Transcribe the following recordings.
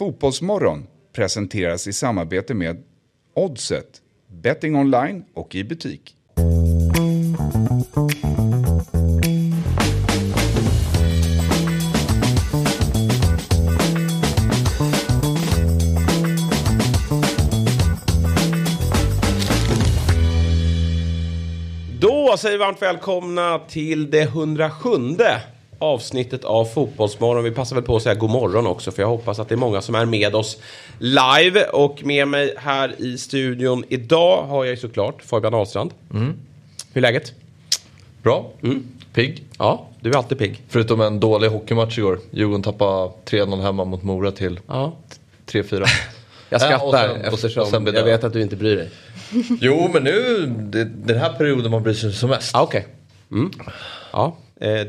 Fotbollsmorgon presenteras i samarbete med Oddset, betting online och i butik. Då säger vi varmt välkomna till det 107 avsnittet av Fotbollsmorgon. Vi passar väl på att säga god morgon också för jag hoppas att det är många som är med oss live. Och med mig här i studion idag har jag såklart Fabian Ahlstrand. Hur är läget? Bra. Pigg. Ja, du är alltid pigg. Förutom en dålig hockeymatch igår. Djurgården tappade 3-0 hemma mot Mora till Ja. 3-4. Jag Ja, skrattar och sen- eftersom och sen jag vet att du inte bryr dig. jo, men nu, det, den här perioden man bryr sig som mest. Ah, Okej. Mm. Ja,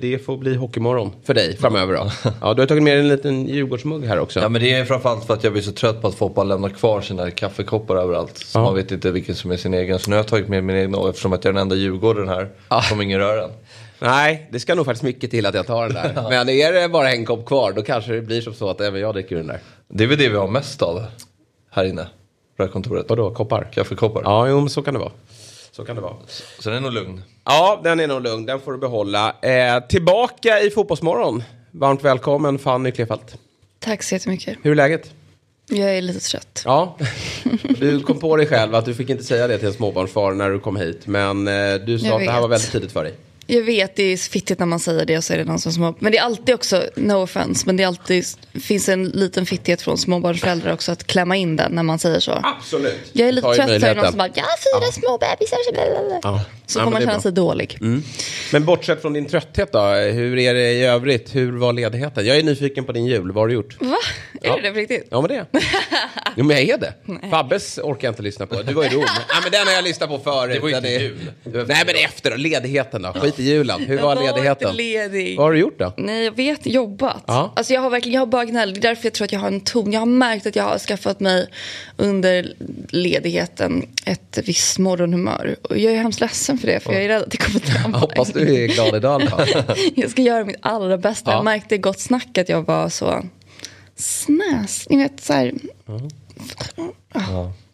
det får bli hockeymorgon för dig framöver då. Ja, du har tagit med dig en liten Djurgårdsmugg här också. Ja men det är framförallt för att jag blir så trött på att bara lämnar kvar sina kaffekoppar överallt. Så Ja. man vet inte vilken som är sin egen. Så nu har jag tagit med min egen och eftersom att jag är den enda djurgården här Ja. kommer ingen röra den. Nej, det ska nog faktiskt mycket till att jag tar den där. Men är det bara en kopp kvar då kanske det blir som så att även jag dricker den där. Det är väl det vi har mest av här inne. På det här kontoret. Vadå, koppar? Kaffekoppar. Ja, jo, men så kan det vara. Så kan det vara. Så den är nog lugn. Ja, den är nog lugn. Den får du behålla. Eh, tillbaka i Fotbollsmorgon. Varmt välkommen Fanny Klefelt. Tack så jättemycket. Hur är läget? Jag är lite trött. Ja, du kom på dig själv att du fick inte säga det till en småbarnsfar när du kom hit. Men eh, du sa att det här var väldigt tidigt för dig. Jag vet, det är fittigt när man säger det och så är det någon som små... Men det är alltid också, no offense, men det är alltid, finns en liten fittighet från småbarnsföräldrar också att klämma in den när man säger så. Absolut. Jag är lite ju trött är det någon som bara, jag har fyra små bebisar. Ja. så Ja, får man är känna bra. sig dålig. Men bortsett från din trötthet då, hur är det i övrigt? Hur var ledigheten? Jag är nyfiken på din jul, vad har du gjort? Va? Är Ja. det det på riktigt? Ja, men det. Jo, men jag är det. Fabbes orkar jag inte lyssna på. Du var i Rom. Nej, men den har jag lyssnat på förut. Det var ju inte är- jul. Nej, men efter då. Ledigheten då. Skit i julen. Hur var ledigheten? ledig. Vad har du gjort då? Nej, jag vet. Jobbat. Ja. Alltså jag har verkligen, jag har bara gnällt. Det är därför jag tror att jag har en ton. Jag har märkt att jag har skaffat mig under ledigheten ett visst morgonhumör. Och jag är hemskt ledsen för det, för jag är rädd att det kommer drabba. Hoppas du är glad idag. Då. Jag ska göra mitt allra bästa. Ja. Jag märkte i Gott Snack att jag var så snäs. Ni vet så här.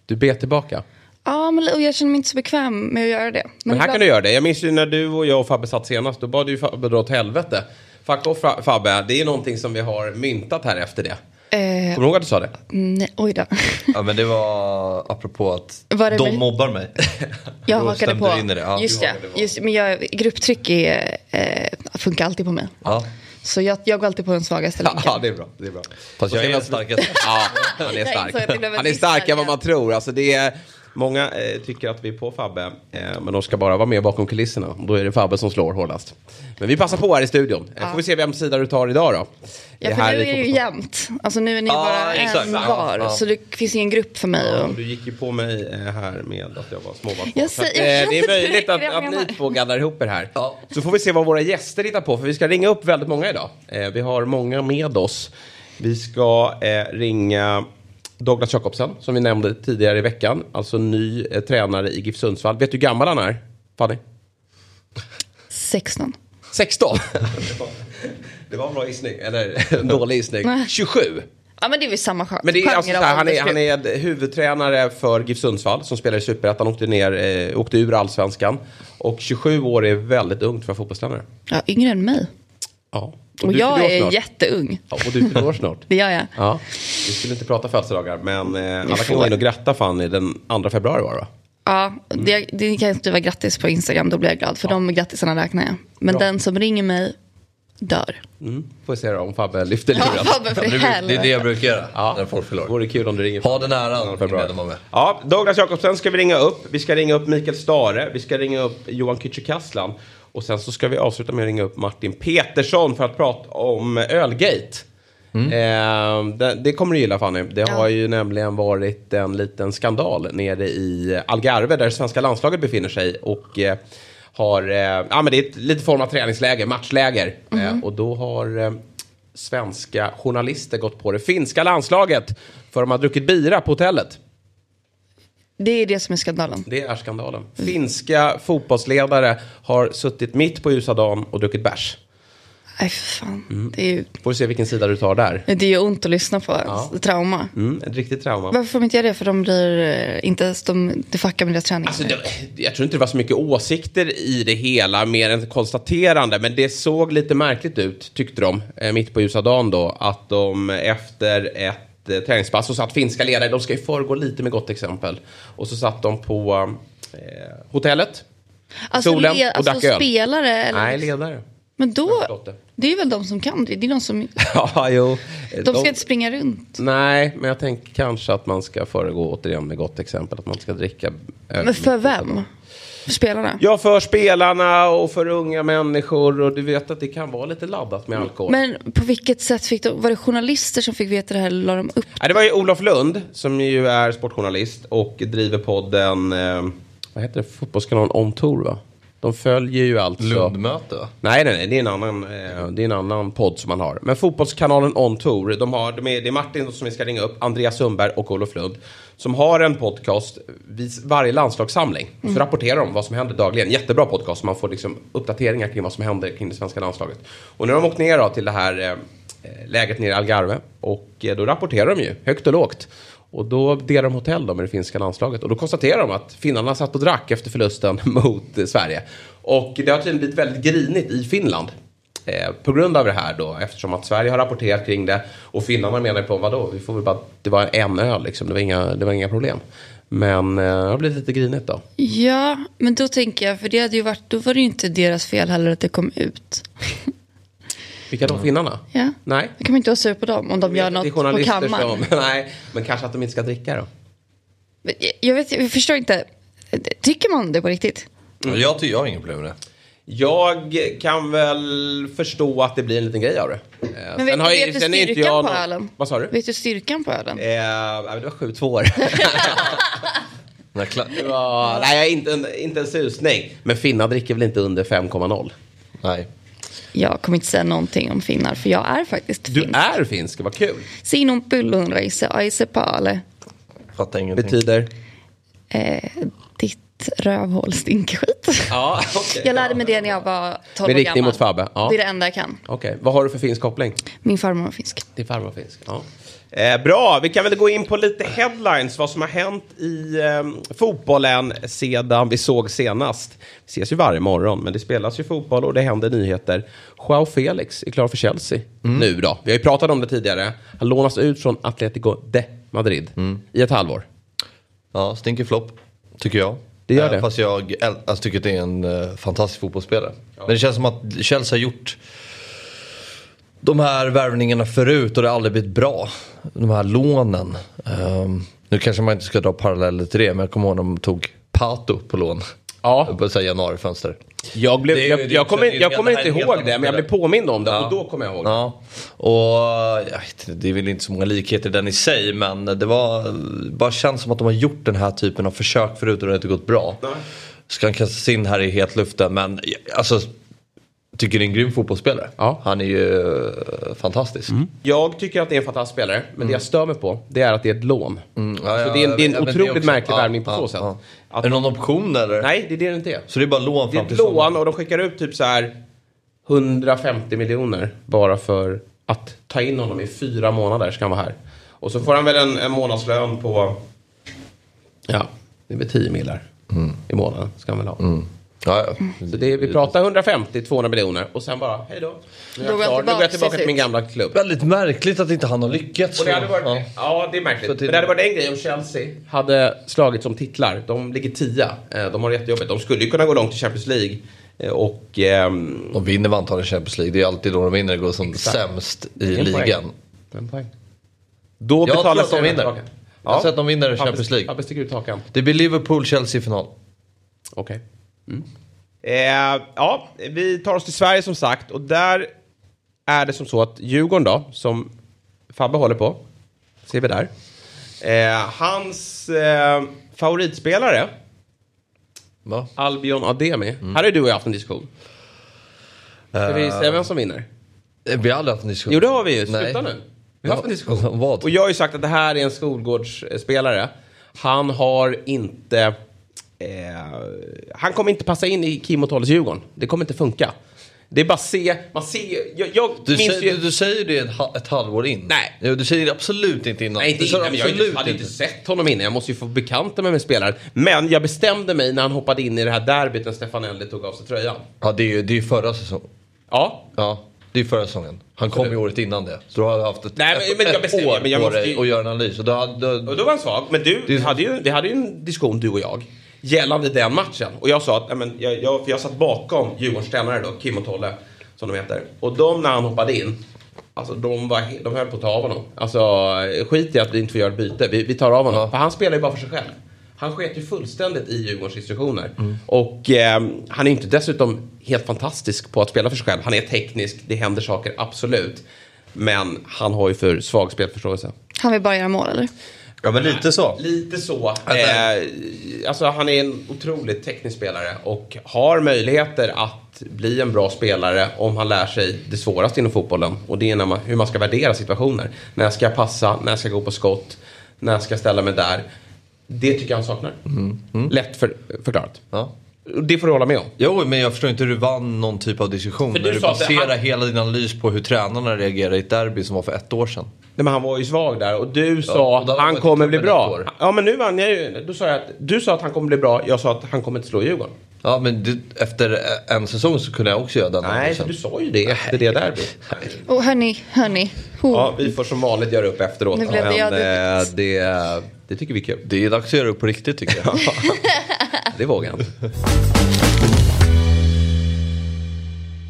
Du bet tillbaka. Ja, men och jag känner mig inte så bekväm med att göra det. Men här ibland- kan du göra det. Jag minns ju när du och jag och Fabbe satt senast. Då bad du ju Fabbe dra åt helvete. Fuck off Fa- Fabbe. Det är någonting som vi har myntat här efter det. Eh, Kommer du ihåg att du sa det? nej, oj då. Ja men det var apropå att Var de med- mobbar mig. Jag hakade på. in i det. Ja, just det. Just, men jag, grupptryck är, eh, funkar alltid på mig. Ja. Så jag, jag går alltid på den svagaste länken. Ja, det är bra. Det är bra. Fast jag är den starkaste. Ja, han är stark. Han är starkare än vad man tror. Alltså det är, många eh, tycker att vi är på Fabbe, eh, men de ska bara vara med bakom kulisserna. Då är det Fabbe som slår hårdast. Men vi passar på här i studion. Eh, Får vi se vem sida du tar idag då? Ja, för nu är det ju jämnt. Alltså nu är ni Ja, bara exakt. en Ja, var. ja. Så det finns ingen grupp för mig. Ja, Och... Du gick ju på mig eh, här med att jag var småbarnsfar. Jag Så att, säger- eh, det är möjligt att, att ni två gaddar ihop er här. Ja. Så får vi se vad våra gäster hittar på, för vi ska ringa upp väldigt många idag. Eh, vi har många med oss. Vi ska eh, ringa Douglas Jakobsen, som vi nämnde tidigare i veckan. Alltså ny eh, tränare i GIF Sundsvall. Vet du hur gammal han är? Fanny? 16. 16? det var en bra gissning, eller en dålig gissning. Nej. 27? Ja men det är väl samma genre. Men det är alltså genre så här, av han, är, han är huvudtränare för GIF Sundsvall som spelar i Superettan, åkte, ner, eh, åkte ur allsvenskan. Och 27 år är väldigt ungt för fotbollstränare. Ja, yngre än mig. Ja. Och, du jag är snart. jätteung. Ja, och du fyller år snart. Det gör jag. Ja. Vi skulle inte prata födelsedagar, men eh, alla kan gå in och gratta Fanny den 2 februari var det va? Ja, det, det kan jag skriva grattis på Instagram, då blir jag glad. För de grattisarna räknar jag. Men Bra. den som ringer mig dör. Mm. Får vi se då om Fabbe lyfter Ja, luren. Fabbe, för Det, det är det jag brukar göra Ja. när folk. Vore kul om du ringer. Ha den äran, 2 min februari. medlemmar med. Ja, Douglas Jakobsen ska vi ringa upp. Vi ska ringa upp Mikael Stare. Vi ska ringa upp Johan Kücükaslan. Och sen så ska vi avsluta med att ringa upp Martin Petersson för att prata om Ölgate. Eh, det, det kommer du gilla Fanny. Det har ju nämligen varit en liten skandal nere i Algarve där svenska landslaget befinner sig. Och eh, har, eh, ja men det är ett lite form av träningsläger, matchläger. Eh, och då har eh, svenska journalister gått på det finska landslaget för de har druckit bira på hotellet. Det är det som är skandalen. Det är skandalen. Finska fotbollsledare har suttit mitt på ljusa dagen och druckit bärs. Nej, för fan. Mm. Det, är ju, Får se vilken sida du tar där. det är ju ont att lyssna på. Ja. Trauma. Mm, ett riktigt trauma. Varför får de inte göra det? För de blir eh, inte ens, de, det fuckar med deras träning. Alltså, det, jag tror inte det var så mycket åsikter i det hela, mer än konstaterande. Men det såg lite märkligt ut, tyckte de, eh, mitt på ljusa dagen då, att de efter ett eh, träningspass så satt finska ledare, de ska ju föregå lite med gott exempel. Och så satt de på eh, hotellet, alltså, solen le- och alltså öl. spelare? Eller? Nej, ledare. Men då, det. det är väl de som kan det. Det är de som, ja, jo. de ska inte springa runt. Nej, men jag tänker kanske att man ska föregå återigen med gott exempel, att man ska dricka. Men för vem? För spelarna? Ja, för spelarna och för unga människor. Och du vet att det kan vara lite laddat med alkohol. Men på vilket sätt fick de, var det journalister som fick veta det här eller la de upp? Nej, det var ju Olof Lund som ju är sportjournalist och driver podden, eh, vad heter det, Fotbollskanalen On Tour va? De följer ju alltså... Lundmöte? Nej, nej, nej, det är en annan, eh, det är en annan podd som man har. Men Fotbollskanalen On Tour, de har, de är, det är Martin som vi ska ringa upp, Andreas Sundberg och Olof Lund. Som har en podcast vid varje landslagssamling. Så rapporterar de vad som händer dagligen. Jättebra podcast, man får liksom uppdateringar kring vad som händer kring det svenska landslaget. Och nu har de åkt ner då till det här eh, läget nere i Algarve. Och eh, då rapporterar de ju, högt och lågt. Och då delar de hotell då med det finska landslaget. Och då konstaterar de att finnarna satt och drack efter förlusten mot Sverige. Och det har tydligen blivit väldigt grinigt i Finland. Eh, på grund av det här då, eftersom att Sverige har rapporterat kring det. Och finnarna menar på, vadå, vi får väl bara, det var en öl liksom, det var inga, det var inga problem. Men eh, det har blivit lite grinigt då. Ja, men då tänker jag, för det hade ju varit, då var det ju inte deras fel heller att det kom ut. Vilka då, finnarna? Ja. Nej. Då kan man inte vara sur på dem om de gör något på kammaren. som, nej, men kanske att de inte ska dricka då. Jag- vet, jag förstår inte, tycker man det på riktigt? Mm. Jag, tycker jag har inga problem med det. Jag kan väl förstå att det blir en liten grej av det. Eh, Men vet, sen har vet du styrkan jag på ölen? Vad sa du? Vet du styrkan på ölen? Eh, det var 7 2 Den här kla- Det var, nej, inte en, inte en susning. Men finnar dricker väl inte under 5,0? Nej. Jag kommer inte säga någonting om finnar, för jag är faktiskt Du finsk. är finsk, vad kul. Sinun pyllun reise aisepale. Fattar ingenting. Betyder? Eh, ditt rövhål stinker skit. Ja, okej. Jag lärde mig det när jag var 12 Med år riktning gammal. mot Fabbe, ja. Det är det enda jag kan. Okej, vad har du för finsk koppling? Min farmor var finsk. Till farmor finsk. Ja. Eh, bra, vi kan väl gå in på lite headlines, vad som har hänt i eh, fotbollen sedan vi såg senast. Vi ses ju varje morgon, men det spelas ju fotboll och det händer nyheter. Joao Felix är klar för Chelsea nu då. Vi har ju pratat om det tidigare. Han lånas ut från Atletico de Madrid i ett halvår. Ja, stinker flopp. Tycker jag. Det gör Eh, det. Fast jag alltså, tycker att det är en eh, fantastisk fotbollsspelare. Men det känns som att Chelsea har gjort de här värvningarna förut och det har aldrig blivit bra. De här lånen. Ehm, nu kanske man inte ska dra paralleller till det men jag kommer ihåg de tog Pato på lån. Ja. På januarifönster. Jag, blev, Det jag, jag, också- kommer, jag kommer inte ihåg det, men jag blev påmind om det Ja. och då kommer jag ihåg det. Ja, och jag vet, det är väl inte så många likheter i den i sig men det var bara känns som att de har gjort den här typen av försök förut och det har inte gått bra. Ska han kastas in här i het luften men alltså tycker det är en grym fotbollsspelare. Ja. Mm. Han är ju eh, fantastisk. Jag tycker att det är en fantastisk spelare, men det jag stör mig på, det är att det är ett lån. Mm, ja, Så ja, det är en, det är en otroligt också- märklig ja, värvning på ja, så sätt. ja. Att, Är det någon option eller? nej, det är det inte är. Så det är bara lån Det är fram ett till lån och de skickar ut typ så här 150 miljoner bara för att ta in honom i fyra månader ska han vara här. Och så får han väl en, en månadslön på, ja, det är väl 10 millar i månaden ska han väl ha. Ja, ja. Så det, är- vi pratar 150-200 miljoner och sen bara, hej då. Nu är Då jag klar. Nu går jag tillbaka till min gamla klubb. Väldigt märkligt att inte han har lyckats. Och det hade varit, ja. ja. det är märkligt. Men det hade varit en grej om Chelsea hade slagit som titlar. De ligger tia. Eh, De har det jättejobbigt. De skulle ju kunna gå långt i Champions League. Eh, Och... ehm, De vinner antagligen Champions League. Det är alltid då de vinner. Det går som Exakt. sämst i En ligan. En poäng. Då Jag tror att de vinner. Jag har sett att de vinner Champions League. Fabbe sticker ut hakan. Det blir Liverpool-Chelsea i final. Mm. Eh, ja, vi tar oss till Sverige som sagt. Och där är det som så att Djurgården då, som Fabbe håller på. Ser vi där. Eh, hans eh, favoritspelare, Va? Albion Ademi. Mm. Här har du och jag haft en diskussion. Ska Eh. vi säga vem som vinner? Vi har aldrig haft en diskussion. Jo, det har vi ju. Sluta nu. Vi har haft en diskussion. Vad? Och jag har ju sagt att det här är en skolgårdsspelare. Han har inte... Eh, han kommer inte passa in i Kim och Tolles Djurgården. Det kommer inte funka. Det är bara se, man ser jag, jag Du, säger, ju... du, du säger det ett, ett halvår in. Nej. Du säger det absolut inte innan. Nej, inte innan, men jag inte, hade inte sett honom innan. Jag måste ju få bekanta mig med spelaren. Men jag bestämde mig när han hoppade in i det här derbyt när Stefanelli tog av sig tröjan. Ja, det är ju det är förra säsongen. Ja, Ja, det är förra säsongen. Han kom ju året innan det. Så du har haft ett, Nej, men- men jag ett år men jag på dig ju- att göra en analys. Och då, hade- och då var han svag. Men du, Det hade ju, vi hade ju en diskussion du och jag gällande den matchen. Och jag sa att, men jag, jag, för jag satt bakom Djurgårdens tränare då, Kim och Tolle, som de heter. Och de när han hoppade in, alltså de, var, de höll på att ta av honom. Alltså skit i att vi inte får göra ett byte, vi, vi tar av honom. För han spelar ju bara för sig själv. Han sket ju fullständigt i Djurgårdens instruktioner. Och eh, han är inte dessutom helt fantastisk på att spela för sig själv. Han är teknisk, det händer saker, absolut. Men han har ju för svag spelförståelse. Han vill bara göra mål eller? Ja, men lite så. Lite så. Alltså- eh, alltså han är en otroligt teknisk spelare och har möjligheter att bli en bra spelare om han lär sig det svåraste inom fotbollen. Och det är man, hur man ska värdera situationer. När ska jag passa? När ska jag gå på skott? När ska jag ställa mig där? Det tycker jag han saknar. Lätt för, förklarat. Ja. Det får du hålla med om. Jo, men jag förstår inte hur du vann någon typ av diskussion. För du När du sa baserar han- hela din analys på hur tränarna reagerade i ett derby som var för ett år sedan. Nej, men han var ju svag där och du sa och då att han kommer i bli bra. Ja men nu vann jag ju. Då sa jag att du sa att han kommer bli bra. Jag sa att han kommer inte slå Djurgården. Ja, men det, efter en säsong så kunde jag också göra den Nej, du sa ju det efter det derbyt. Och hörni, hörni. Ho. Ja, vi får som vanligt göra upp efteråt. Nu blev det jag Men eh, dubbelt. det, det tycker vi är kul. Det är dags att göra upp på riktigt tycker jag. Det vågar jag inte.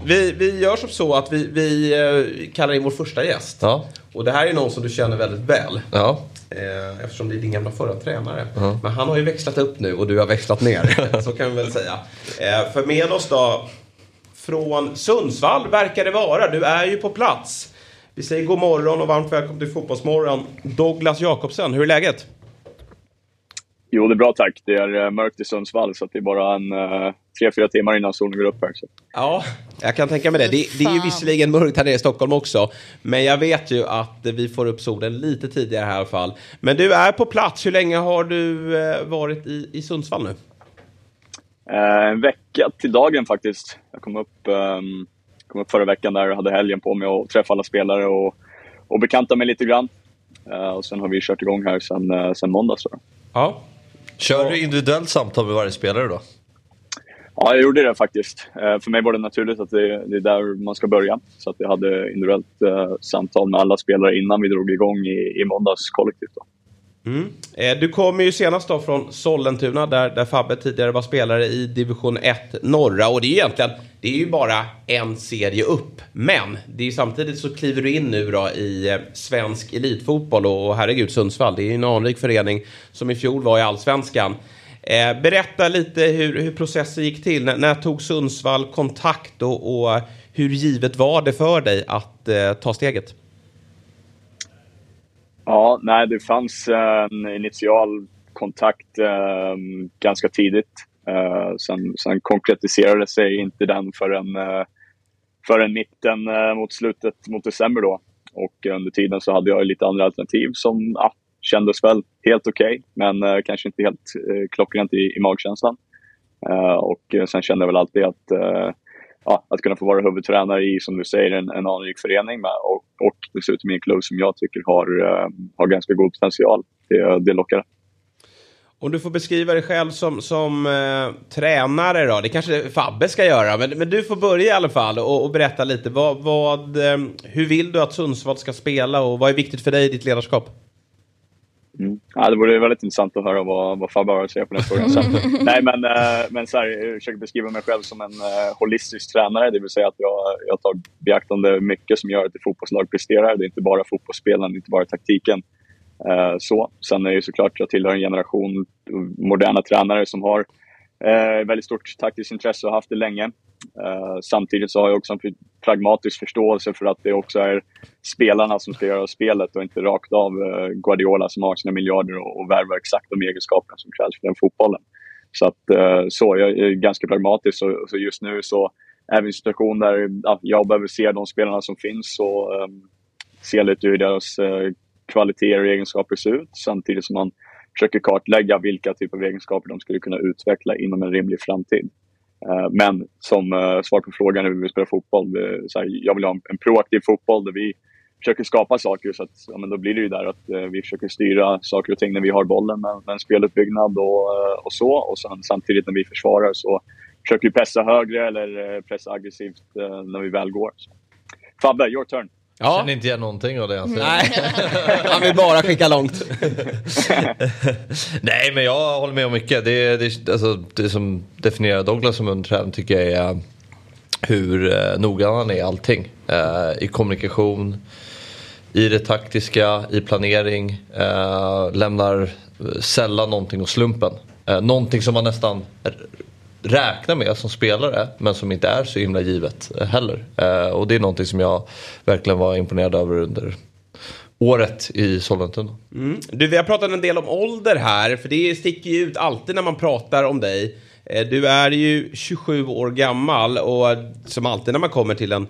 Vi, vi gör som så att vi, vi eh, kallar in vår första gäst. Ja. Och det här är någon som du känner väldigt väl. Ja. Eh, eftersom det är din gamla förra tränare. Men han har ju växlat upp nu och du har växlat ner. så kan vi väl säga. Eh, för med oss då från Sundsvall verkar det vara. Du är ju på plats. Vi säger god morgon och varmt välkommen till Fotbollsmorgon. Douglas Jakobsen, hur är läget? Jo, det är bra tack. Det är eh, mörkt i Sundsvall så det är bara en uh, tre, fyra timmar innan solen går upp här. Så. Ja, jag kan tänka mig det. det. Det är ju visserligen mörkt här nere i Stockholm också. Men jag vet ju att vi får upp solen lite tidigare här i alla fall. Men du är på plats. Hur länge har du eh, varit i, i Sundsvall nu? Eh, en vecka till dagen faktiskt. Jag kom upp, ehm, kom upp förra veckan där och hade helgen på mig att träffa alla spelare och, och bekanta mig lite grann. Eh, och sen har vi kört igång här sen, uh, sen måndags. då. Ja. Kör du individuellt samtal med varje spelare då? Ja, jag gjorde det faktiskt. Eh, för mig var det naturligt att det, är där man ska börja. Så att jag hade individuellt eh, samtal med alla spelare innan vi drog igång i, i måndags kollektivt. Då. Mm. Eh, Du kommer ju senast då från Sollentuna där, där Fabbe tidigare var spelare i division 1 norra. Och det är ju egentligen, det är ju bara en serie upp. Men det är ju samtidigt så kliver du in nu då i eh, svensk elitfotboll och, och herregud Sundsvall, det är ju en anrik förening som i fjol var i allsvenskan. Eh, berätta lite hur, hur processen gick till. När, när tog Sundsvall kontakt och, och hur givet var det för dig att eh, ta steget? Ja, nej, det fanns en initial kontakt eh, ganska tidigt. Eh, sen, sen konkretiserade sig inte den förrän, eh, förrän mitten eh, mot slutet mot december då. Och under tiden så hade jag lite andra alternativ som ja, kändes väl helt okej, men eh, kanske inte helt eh, klockrent i, i magkänslan. Eh, och eh, sen kände jag väl alltid att ja, att kunna få vara huvudtränare i, som du säger, en, en anrik förening med, och, och dessutom i en klubb som jag tycker har, eh, har ganska god potential. Det, det lockar. Om du får beskriva dig själv som, som eh, tränare då, det kanske Fabbe ska göra, men, men du får börja i alla fall och, och berätta lite. Vad, vad, eh, hur vill du att Sundsvall ska spela och vad är viktigt för dig i ditt ledarskap? Mm. Ja, det vore väldigt intressant att höra vad, vad Fabbe har att säga på den frågan sen. Nej, men, eh, men så här, jag försöker beskriva mig själv som en eh, holistisk tränare, det vill säga att jag, jag tar beaktande mycket som gör att ett fotbollslag presterar. Det är inte bara är inte bara taktiken. Eh, så. Sen är det ju såklart att jag tillhör en generation moderna tränare som har eh, väldigt stort taktiskt intresse och haft det länge. Eh, samtidigt så har jag också en pragmatisk förståelse för att det också är spelarna som ska göra spelet och inte rakt av eh, Guardiola som har sina miljarder och, och värvar exakt de egenskaperna som krävs för den fotbollen. Så att eh, så, jag är ganska pragmatisk och, så just nu så är vi i en situation där ja, jag behöver se de spelarna som finns och eh, se lite hur deras eh, kvaliteter och egenskaper ser ut samtidigt som man försöker kartlägga vilka typer av egenskaper de skulle kunna utveckla inom en rimlig framtid. Eh, men som eh, svar på frågan hur vi vill spela fotboll. Så här, jag vill ha en, proaktiv fotboll där vi försöker skapa saker. Så att, ja, men då blir det ju där att eh, vi försöker styra saker och ting när vi har bollen med, med en speluppbyggnad och, och så. Och sen, samtidigt när vi försvarar så försöker vi pressa högre eller pressa aggressivt när vi väl går. Så. Fabbe, your turn. Ja. Känner inte igen någonting av det han säger. Nej, han vill bara skicka långt. Nej, men jag håller med om mycket. Det, det, alltså, det som definierar Douglas som undertränare tycker jag är hur eh, noggrann han är i allting. Eh, I kommunikation, i det taktiska, i planering. Eh, lämnar sällan någonting åt slumpen. Eh, någonting som man nästan räkna med som spelare men som inte är så himla givet eh, heller. Eh, och det är någonting som jag verkligen var imponerad över under året i Sollentuna. Mm. Du, vi har pratat en del om ålder här, för det sticker ju ut alltid när man pratar om dig. Eh, du är ju 27 år gammal och som alltid när man kommer till en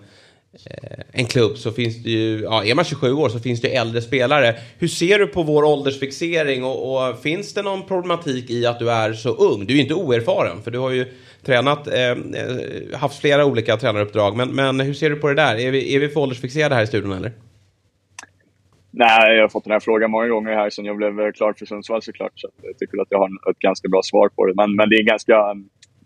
Eh, en klubb så finns det ju, ja, är man 27 år så finns det äldre spelare. Hur ser du på vår åldersfixering och, och, finns det någon problematik i att du är så ung? Du är ju inte oerfaren för du har ju tränat, eh, eh, haft flera olika tränaruppdrag. Men, men hur ser du på det där? Är vi, är vi för åldersfixerade här i studion eller? Nej, jag har fått den här frågan många gånger här sen jag blev eh, klar för Sundsvall såklart. Så jag tycker att jag har ett ganska bra svar på det. Men, men det är ganska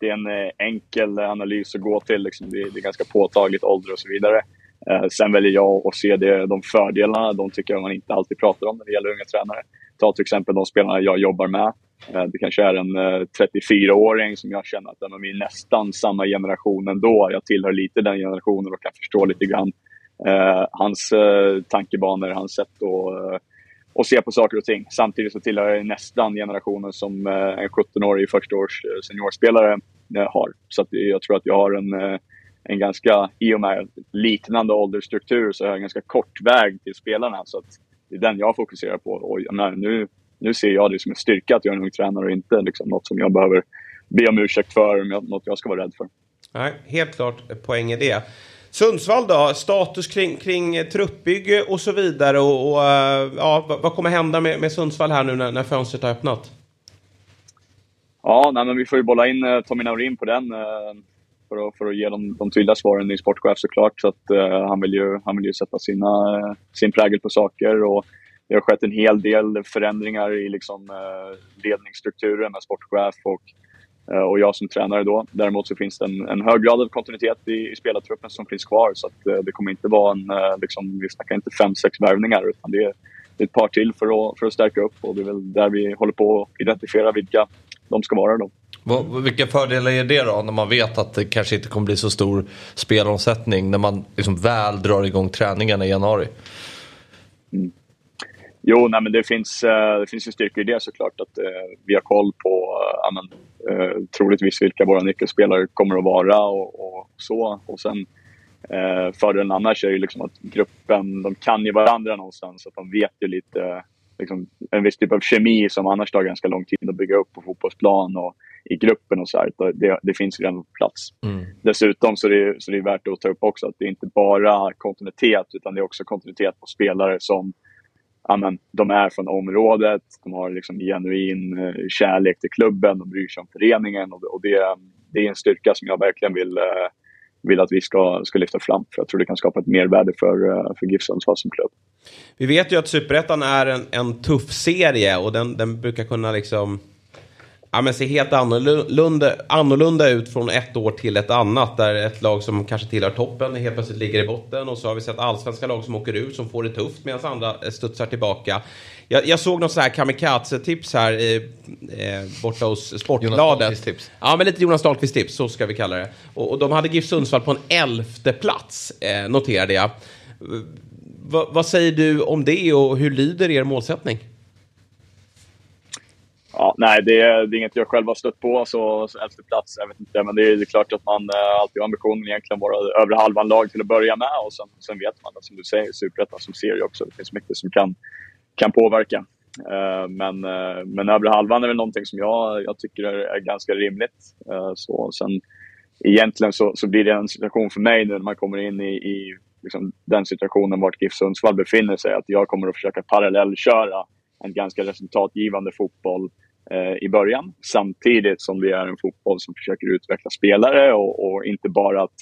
det är en eh, enkel analys att gå till. Liksom. Det, är, det är ganska påtagligt ålder och så vidare. Eh, sen väljer jag att se det, de fördelarna, de tycker jag man inte alltid pratar om när det gäller unga tränare. Ta till exempel de spelarna jag jobbar med. Eh, det kanske är en eh, 34-åring som jag känner att de är nästan samma generation ändå. Jag tillhör lite den generationen och kan förstå lite grann eh, hans eh, tankebanor, hans sätt att eh, och se på saker och ting. Samtidigt så tillhör jag nästan generationen som eh, en 17-årig första års eh, seniorspelare eh, har. Så jag tror att jag har en, en ganska, i och med liknande åldersstruktur, så har jag en ganska kort väg till spelarna. Så det är den jag fokuserar på. Och menar, nu, nu ser jag det som en styrka att jag är en ung tränare och inte liksom något som jag behöver be om ursäkt för, något jag ska vara rädd för. Nej, helt klart poäng i det. Sundsvall då, status kring, kring eh, truppbygge och så vidare. Och, och eh, ja, vad kommer hända med, med Sundsvall här nu när, när fönstret har öppnat? Ja, nej, men vi får ju bolla in eh, Tommy Naurin på den eh, för, att, för att ge dem de tydliga svaren i sportchef såklart. Så att, eh, han, vill ju, han vill ju sätta sina, eh, sin prägel på saker. Och det har skett en hel del förändringar i liksom, ledningsstrukturen med sportchef och och jag som tränare då. Däremot så finns det en, en hög grad av kontinuitet i, i spelartruppen som finns kvar. Så att, eh, det kommer inte vara en, eh, liksom, vi snackar inte fem, sex värvningar utan det är, det är ett par till för att, för att stärka upp och det är väl där vi håller på att identifiera vilka de ska vara då. Vad, vilka fördelar är det då när man vet att det kanske inte kommer bli så stor spelomsättning när man liksom väl drar igång träningarna i januari? Mm. Jo, nej, men det finns, det finns ju styrkor i det såklart. Att vi har koll på uh, troligtvis vilka våra nyckelspelare kommer att vara och, och så. Och sen uh, fördelen annars är ju liksom att gruppen, de kan ju varandra någonstans. Så att de vet ju lite, liksom, en viss typ av kemi som annars tar ganska lång tid att bygga upp på fotbollsplan och i gruppen och så här. Det, det finns redan på plats. Mm. Dessutom så är, det, så är det värt att ta upp också att det är inte bara kontinuitet utan det är också kontinuitet på spelare som amen, de är från området, de har liksom genuin eh, kärlek till klubben, de bryr sig om föreningen och, och det, det är en styrka som jag verkligen vill, eh, vill att vi ska, ska lyfta fram. För jag tror det kan skapa ett mervärde för, eh, för GIF Sundsvall som klubb. Vi vet ju att Superettan är en, en tuff serie och den, den brukar kunna liksom ja, men ser helt annorlunda, annorlunda ut från ett år till ett annat. Där ett lag som kanske tillhör toppen helt plötsligt ligger i botten. Och så har vi sett allsvenska lag som åker ut som får det tufft medan andra studsar tillbaka. Jag, jag såg något så här kamikaze-tips här i, eh, borta hos Sportbladet. tips. Ja, men lite Jonas Dahlqvist-tips, så ska vi kalla det. Och, och de hade GIF Sundsvall på en elfte plats, eh, noterade jag. V vad säger du om det och hur lyder er målsättning? Ja, nej, det är, det är inget jag själv har stött på, så, så elfte plats, jag vet inte. Men det är, det är klart att man eh, alltid har ambitionen egentligen vara över halvan lag till att börja med. Och sen, sen vet man, som du säger, Superettan som serie också. Det finns mycket som kan, kan påverka. Eh, men, eh, men övre halvan är väl någonting som jag, jag tycker är, är ganska rimligt. Eh, så, sen, egentligen så, så blir det en situation för mig nu när man kommer in i, i liksom den situationen vart GIF Sundsvall befinner sig. Att jag kommer att försöka parallellköra en ganska resultatgivande fotboll eh, i början. Samtidigt som det är en fotboll som försöker utveckla spelare och, och inte bara att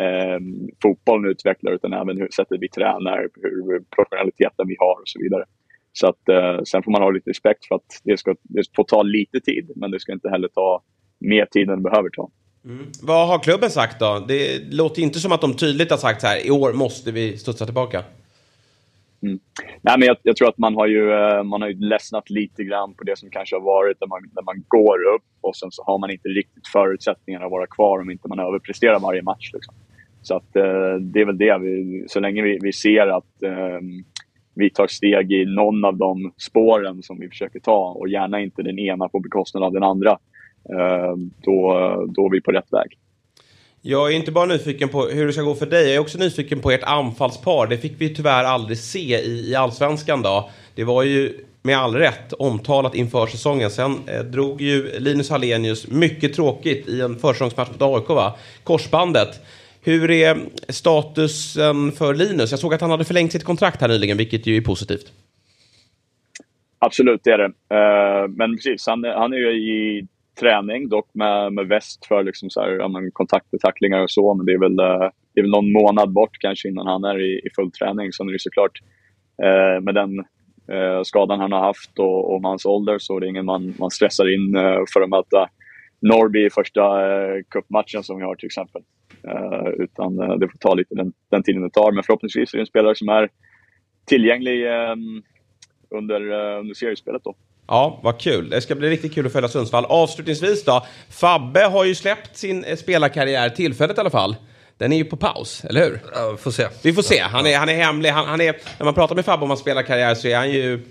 eh, fotbollen utvecklar utan även hur sättet vi tränar, hur professionaliteten vi har och så vidare. Så att, eh, sen får man ha lite respekt för att det, ska, det får ta lite tid, men det ska inte heller ta mer tid än det behöver ta. Mm. Vad har klubben sagt då? Det låter inte som att de tydligt har sagt så här, i år måste vi studsa tillbaka. Mm. Nej, men jag, jag, tror att man har, ju, eh, man har ju ledsnat lite grann på det som kanske har varit där man, där man går upp och sen så har man inte riktigt förutsättningarna att vara kvar om inte man överpresterar varje match. Liksom. Så att, eh, det är väl det. Vi, så länge vi, vi ser att eh, vi tar steg i någon av de spåren som vi försöker ta och gärna inte den ena på bekostnad av den andra, eh, då, då är vi på rätt väg. Jag är inte bara nyfiken på hur det ska gå för dig, jag är också nyfiken på ert anfallspar. Det fick vi tyvärr aldrig se i, i allsvenskan då. Det var ju med all rätt omtalat inför säsongen. Sen eh, drog ju Linus Hallenius mycket tråkigt i en försäsongsmatch mot AIK, va? korsbandet. Hur är statusen för Linus? Jag såg att han hade förlängt sitt kontrakt här nyligen, vilket ju är positivt. Absolut, det är det. Eh, men precis, han, han är ju i träning, dock med, med väst för liksom så här, ja, men kontakter, tacklingar och så. Men det är, väl, eh, det är väl någon månad bort kanske innan han är i, i full träning. Sen är det såklart eh, med den eh, skadan han har haft och, och med hans ålder så är det ingen man, man stressar in eh, för att möta Norrby i första eh, cupmatchen som vi har till exempel. Eh, utan det får ta lite den, den tiden det tar. Men förhoppningsvis är det en spelare som är tillgänglig ehm, under, under seriespelet då. Ja, vad kul. Det ska bli riktigt kul att följa Sundsvall. Avslutningsvis då. Fabbe har ju släppt sin spelarkarriär, tillfället i alla fall. Den är ju på paus, eller hur? Ja, vi får se. Vi får se. Han är, han är hemlig. Han, han är, när man pratar med Fabbe om hans spelarkarriär så är han ju...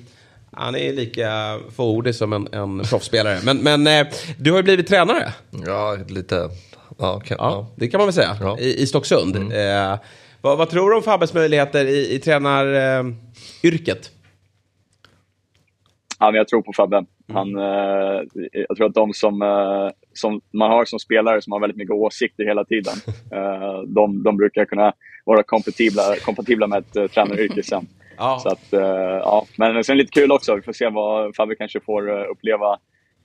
Han är lika fåordig som en, en proffsspelare. Men, men eh, du har ju blivit tränare. Ja, lite Ja, ja, ja, det kan man väl säga. Ja. I, I Stocksund. Mm. Eh, vad, vad, tror du om Fabbes möjligheter i, i tränaryrket? Eh, ja, men jag tror på Fabbe. Mm. Han, eh, jag tror att de som, eh, som man har som spelare som har väldigt mycket åsikter hela tiden, eh, de, de brukar kunna vara kompatibla, kompatibla med ett uh, tränaryrke sen. Ja. Så att, ja. Men sen lite kul också, vi får se vad Fabbe kanske får uppleva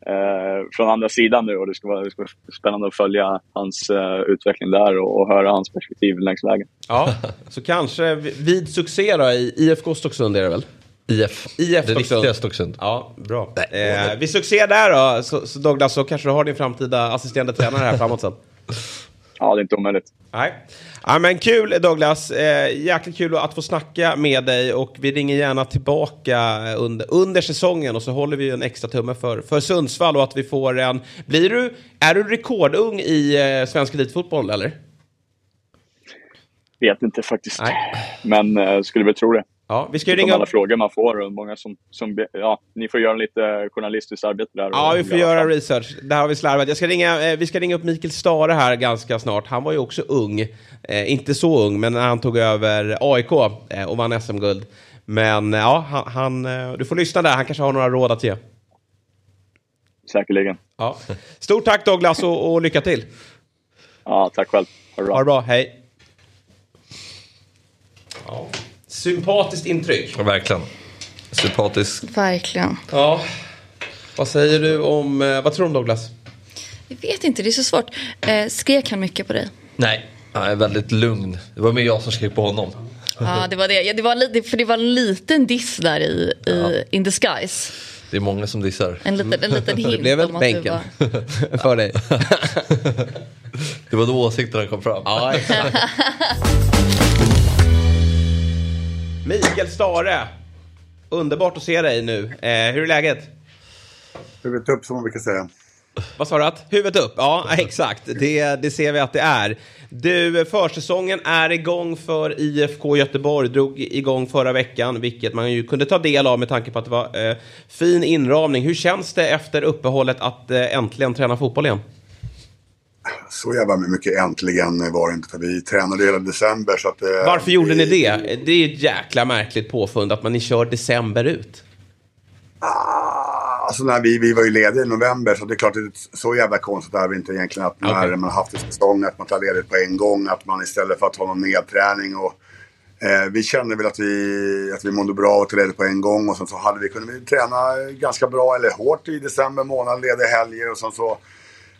eh, från andra sidan nu och det ska vara, det ska vara spännande att följa hans eh, utveckling där och, och, höra hans perspektiv längs vägen. Ja, så kanske vid succé då i IFK Stocksund är det väl? IF. IF det riktiga Stocksund. Ja, bra. Eh, vid succé där då, så, så Douglas, så kanske du har din framtida assisterande tränare här framåt sen. Ja, det är inte omöjligt. Nej. Ja, men kul Douglas, eh, jäkligt kul att få snacka med dig och vi ringer gärna tillbaka under, under säsongen och så håller vi en extra tumme för, för Sundsvall och att vi får en... Blir du, är du rekordung i eh, svensk elitfotboll eller? Vet inte faktiskt, Nej. men eh, skulle väl tro det. Ja, vi ska ringa... alla frågor man får och många som, som... Ja, ni får göra lite journalistiskt arbete där. Ja, vi får göra research. Där har vi slarvat. Jag ska ringa, eh, vi ska ringa upp Mikael Stare här ganska snart. Han var ju också ung. Eh, inte så ung, men när han tog över AIK eh, och vann SM-guld. Men eh, ja, han, han, eh, du får lyssna där. Han kanske har några råd att ge. Säkerligen. Ja. Stort tack Douglas och, och lycka till. Ja, tack själv. Ha det bra. Ha det bra. Hej. Ja. Sympatiskt intryck. Ja, verkligen. Sympatisk. Verkligen. Ja. Vad säger du om, eh, vad tror du om Douglas? Jag vet inte, det är så svårt. Eh, skrek han mycket på dig? Nej, han är väldigt lugn. Det var mer jag som skrek på honom. Ja, det var det. Ja, det var lite, för det var en liten diss där i, i ja. In Disguise. Det är många som dissar. En liten, en liten hint Det blev väl bänken var... för dig. det var då åsikterna kom fram. Ja, exakt. Mikael Stare. Underbart att se dig nu. Eh, hur är läget? Huvudet upp som man brukar säga. Vad sa du? Att? Huvudet upp? Ja, exakt. Det, det ser vi att det är. Du, försäsongen är igång för IFK Göteborg. Drog igång förra veckan, vilket man ju kunde ta del av med tanke på att det var eh, fin inramning. Hur känns det efter uppehållet att eh, äntligen träna fotboll igen? Så jävla mycket äntligen var det inte. För vi tränade hela december. Så att, eh, Varför gjorde ni det? Det är ett jäkla märkligt påfund att man ni kör december ut. Ah, alltså när vi, vi var ju lediga i november så det är klart att så jävla konstigt är det inte egentligen att när okay. man har haft en säsong att man tar ledigt på en gång. Att man istället för att ha någon nedträning och Eh, vi kände väl att vi, att vi mådde bra och tränade på en gång och sen så hade vi, kunde vi träna ganska bra eller hårt i december månad, lediga helger och sen så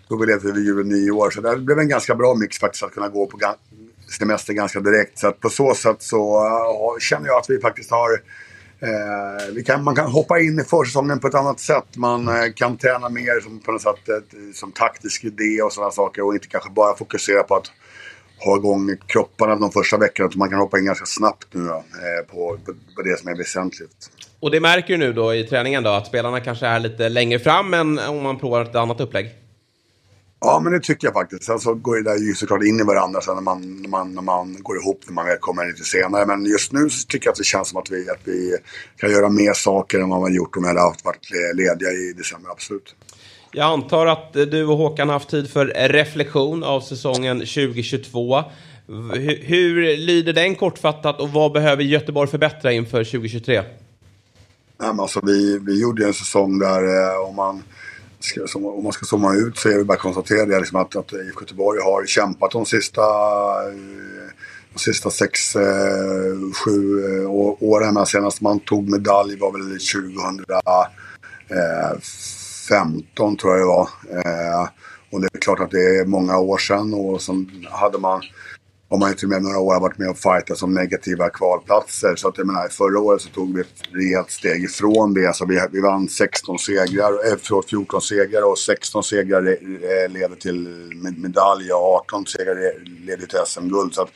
då vi levde vid jul och nyår. Så det blev en ganska bra mix faktiskt att kunna gå på semester ganska direkt. Så att på så sätt så uh, känner jag att vi faktiskt har uh, vi kan, man kan hoppa in i försäsongen på ett annat sätt. Man uh, kan träna mer som, på något sätt, eh, som taktisk idé och sådana saker och inte kanske bara fokusera på att ha igång kropparna de första veckorna. Man kan hoppa in ganska snabbt nu då, eh, på, på, på det som är väsentligt. Och det märker du nu då i träningen då, att spelarna kanske är lite längre fram än om man provar ett annat upplägg? Ja, men det tycker jag faktiskt. Sen så går det där ju såklart in i varandra sen när man, när man, när man går ihop, när man väl kommer lite senare. Men just nu så tycker jag att det känns som att vi, att vi kan göra mer saker än vad man gjort om vi hade haft varit lediga i december, absolut. Jag antar att du och Håkan har haft tid för reflektion av säsongen 2022. Hur, hur lyder den kortfattat och vad behöver Göteborg förbättra inför 2023? Nej, men alltså, vi, vi gjorde en säsong där eh, om man ska, som, om man ska zooma ut så är det bara att konstatera det, liksom att, att IFK Göteborg har kämpat de sista, eh, de sista sex, eh, sju eh, å- åren. Senast man tog medalj var väl 2015 tror jag det var. Eh, och det är klart att det är många år sedan och sen hade man har man ju till och med några år varit med och fightat som negativa kvalplatser. Så att jag menar, förra året så tog vi ett rejält steg ifrån det. Alltså vi, vi vann 16 segrar, äh, förlåt, 14 segrar och 16 segrar eh, leder till medalj och 18 segrar eh, leder till SM-guld. Så att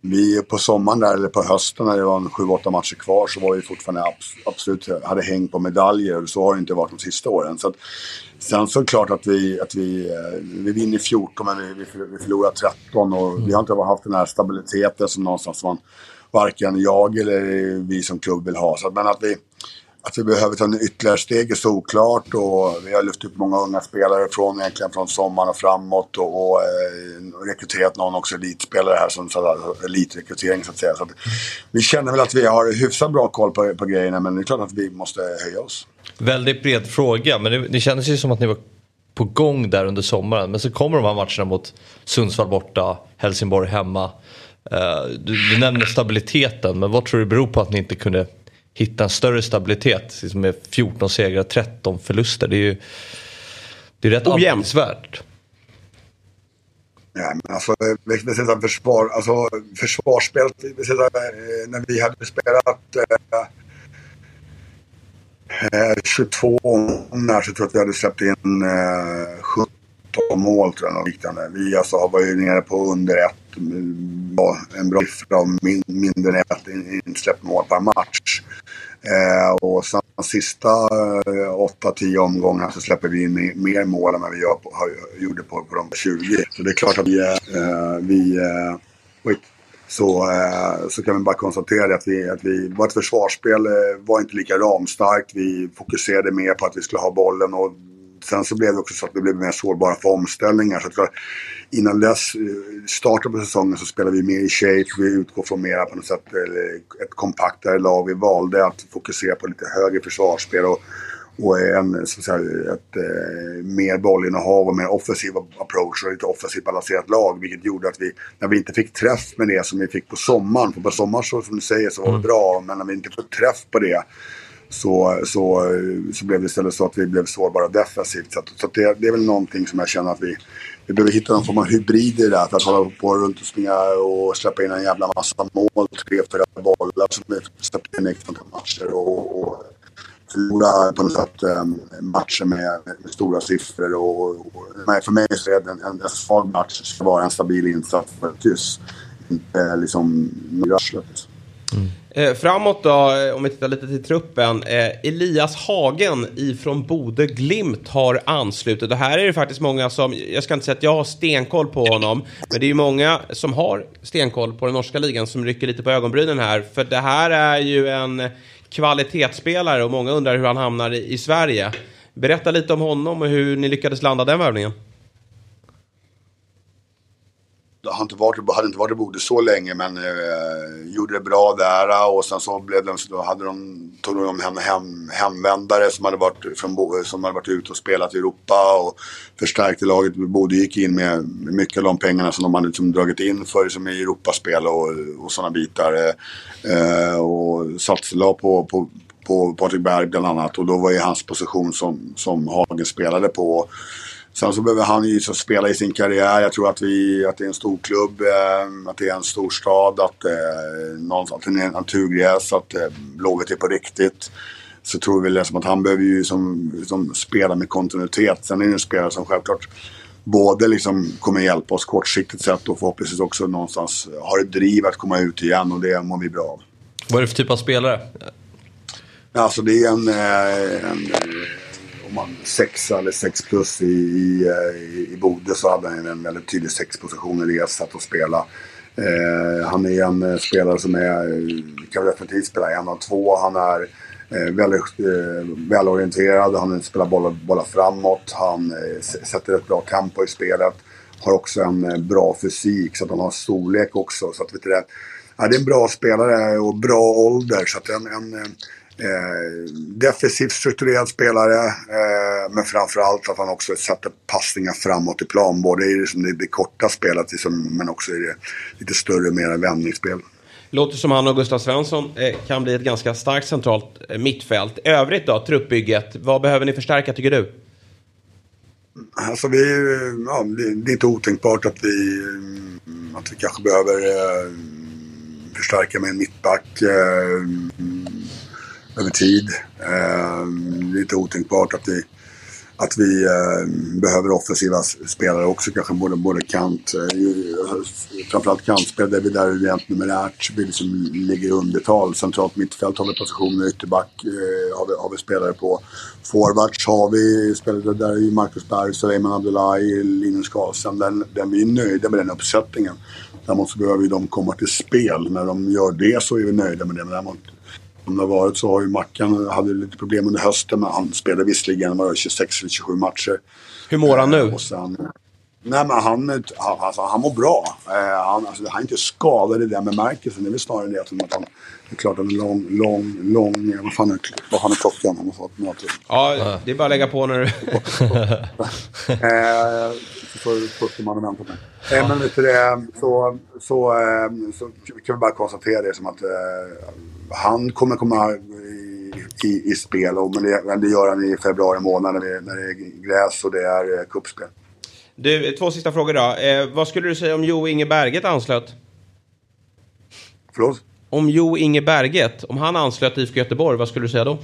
vi på sommaren där, eller på hösten när det var en 7-8 matcher kvar så var vi fortfarande abs- absolut hade häng på medaljer. Och så har det inte varit de sista åren. Så att, sen så är det klart att vi, att vi, eh, vi vinner 14 men vi, vi, vi förlorar 13 och vi har inte haft den här stabiliteten som någonstans man varken jag eller vi som klubb vill ha. Så att, men att vi, att vi behöver ta en ytterligare steg är såklart och vi har lyft upp många unga spelare från, egentligen från sommaren och framåt och, och eh, rekryterat någon också elitspelare här som så elitrekrytering så att säga. Så att, vi känner väl att vi har hyfsat bra koll på, på grejerna men det är klart att vi måste höja oss. Väldigt bred fråga, men det, det kändes ju som att ni var på gång där under sommaren. Men så kommer de här matcherna mot Sundsvall borta, Helsingborg hemma. Uh, du, du nämner stabiliteten, men vad tror du beror på att ni inte kunde hitta en större stabilitet? Liksom med 14 segrar, 13 förluster. Det är ju det är rätt anmärkningsvärt. Ja, men alltså, vi här, försvar, alltså, försvarsspelet, vi eh, när vi hade spelat eh, eh, 22 omgångar så tror jag att vi hade släppt in eh, 17 mål tror jag, något liknande. Vi alltså var ju nere på under ett, mm, en bra siffra av min, mindre än ett in- insläppt mål per match. Eh, och sen sista eh, 8-10 omgångar så släpper vi in mer mål än vad vi gör på, har, gjorde på, på de 20. Så det är klart att vi, eh, vi eh, oj, så, eh, så kan vi bara konstatera det att, vi, att vi, vårt försvarsspel eh, var inte lika ramstarkt. Vi fokuserade mer på att vi skulle ha bollen och sen så blev det också så att vi blev mer sårbara för omställningar. Så att innan dess, eh, starten på säsongen så spelade vi mer i shape. Vi utgår från mera på något sätt ett kompaktare lag. Vi valde att fokusera på lite högre försvarsspel och, och en, så att säga, ett eh, mer bollinnehav och mer offensiv approach och ett offensivt balanserat lag. Vilket gjorde att vi, när vi inte fick träff med det som vi fick på sommaren, för på sommaren så som du säger så var det bra, men när vi inte fick träff på det så, så, så blev det istället så att vi blev sårbara defensivt. Så, att, så att det, det är väl någonting som jag känner att vi, vi behöver hitta någon form av hybrid i det där. För att hålla på runt och springa och släppa in en jävla massa mål, tre, fyra bollar som vi släpper in i ett matcher. Och, och förlora på något sätt ehm, um, matcher med, med stora siffror. Och, och, för mig så är det en, en, en svag match ska vara en stabil insats för ett just inte liksom rörslet. Mm. Eh, framåt då, eh, om vi tittar lite till truppen. Eh, Elias Hagen ifrån Bode Glimt har anslutit. Och här är det faktiskt många som, jag ska inte säga att jag har stenkoll på honom, men det är ju många som har stenkoll på den norska ligan som rycker lite på ögonbrynen här. För det här är ju en kvalitetsspelare och många undrar hur han hamnar i, i Sverige. Berätta lite om honom och hur ni lyckades landa den värvningen har inte varit, hade inte varit i Bodø så länge men eh, gjorde det bra där eh, och sen så blev de, då hade de, tog de hem, hem hemvändare som hade, varit från, Bo- som hade varit ute och spelat i Europa och förstärkte laget. Bodø gick in med mycket av de pengarna som de hade liksom dragit in för som i Europaspel och, och sådana bitar. Eh, eh och satsade på, på, på Patrik Berg bland annat och då var ju hans position som, som Hagen spelade på. Sen så behöver han ju så spela i sin karriär. Jag tror att, vi, att det är en stor klubb, eh, att det är en stor stad, att, eh, någonstans, att det är naturgräs, att eh, Blåvitt är på riktigt. Så tror vi liksom att han behöver ju som, som spela med kontinuitet. Sen är det en spelare som självklart både liksom kommer hjälpa oss kortsiktigt sett och förhoppningsvis också någonstans har ett driv att komma ut igen och det mår vi bra av. Vad är det för typ av spelare? Alltså det är en, eh, en eh, om man sexa eller sex plus i, i, eh, i, Bode så hade han en väldigt tydlig sexposition i det sätt att spela. Eh, han är en eh, spelare som är, eh, kan definitivt spela en av två. Han är eh, väldigt eh, välorienterad, han spelar bollar, bollar framåt, han eh, sätter ett bra tempo i spelet. Har också en eh, bra fysik så att han har storlek också. Så att, vet du, det, ja, det är en bra spelare och bra ålder. Så att en, en eh, eh, defensivt strukturerad spelare, eh, men framförallt att han också sätter passningar framåt i plan. Både i liksom det, det korta spelet, liksom, men också i det lite större, mera vändningsspel. Låter som han och Gustav Svensson eh, kan bli ett ganska starkt centralt eh, mittfält. Övrigt då, truppbygget. Vad behöver ni förstärka tycker du? Alltså vi, ja, det, det är inte otänkbart att vi, mm, att vi kanske behöver eh, förstärka med en mittback eh, över tid. Eh, det är inte otänkbart att vi, att vi eh, behöver offensiva spelare också, kanske både, både kant, eh, eh framförallt kantspel där vi där rent numerärt vi liksom ligger i undertal. Centralt mittfält har vi positioner, ytterback eh, har, vi, har vi spelare på. Forwards har vi spelare, där är Marcus Berg, Suleiman Abdullahi, Linus Karlsson. Den, den vi är nöjda med den uppsättningen. Däremot så behöver ju de komma till spel. När de gör det så är vi nöjda med det. Men däremot, som det har varit så har ju Mackan hade lite problem under hösten. Men han spelade visserligen var det 26 eller 27 matcher. Hur mår han nu? Och sen, nej men han, han, alltså, han mår bra. Eh, han, alltså, han är inte skadad i den bemärkelsen. Det är väl snarare det att han... Det är klart en lång, lång, lång... Vad fan är, vad fan är klockan? Han har fått möte. Ja, det är bara att lägga på när du... Eh, så får man vänta med. Eh, men vet du det, så, så, eh, så kan vi bara konstatera det som att eh, han kommer komma i, i, i spel. Och, men, det, det gör han i februari månad när det, när det är gräs och det är eh, cupspel. Du, två sista frågor då. Eh, vad skulle du säga om Jo Inge Berget anslöt? Förlåt? Om Jo Inge Berget, om han anslöt IFK Göteborg, vad skulle du säga då?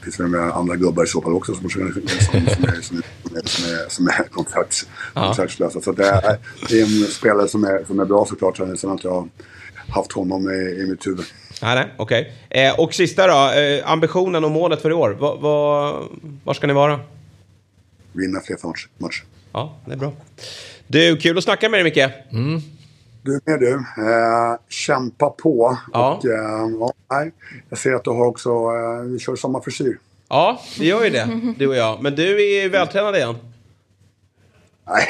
Det finns väl andra gubbar i så fall också som, som, som, som, är, som, är, som, är, som är kontrakts, kontraktslösa. Så det är, det är en spelare som är, som är bra såklart. Sen har inte jag haft honom i, i mitt huvud. Nej, nej, okej. Eh, och sista då, eh, ambitionen och målet för i år. Va, va, var ska ni vara? Vinna fler matcher. matcher. Ja, det är bra. Du, kul att snacka med dig Micke. Du med du. Eh, kämpa på. Ja. Och, eh, ja, nej, jag ser att du har också, eh, vi kör samma frisyr. Ja, vi gör ju det, du och jag. Men du är ju vältränad igen. Nej,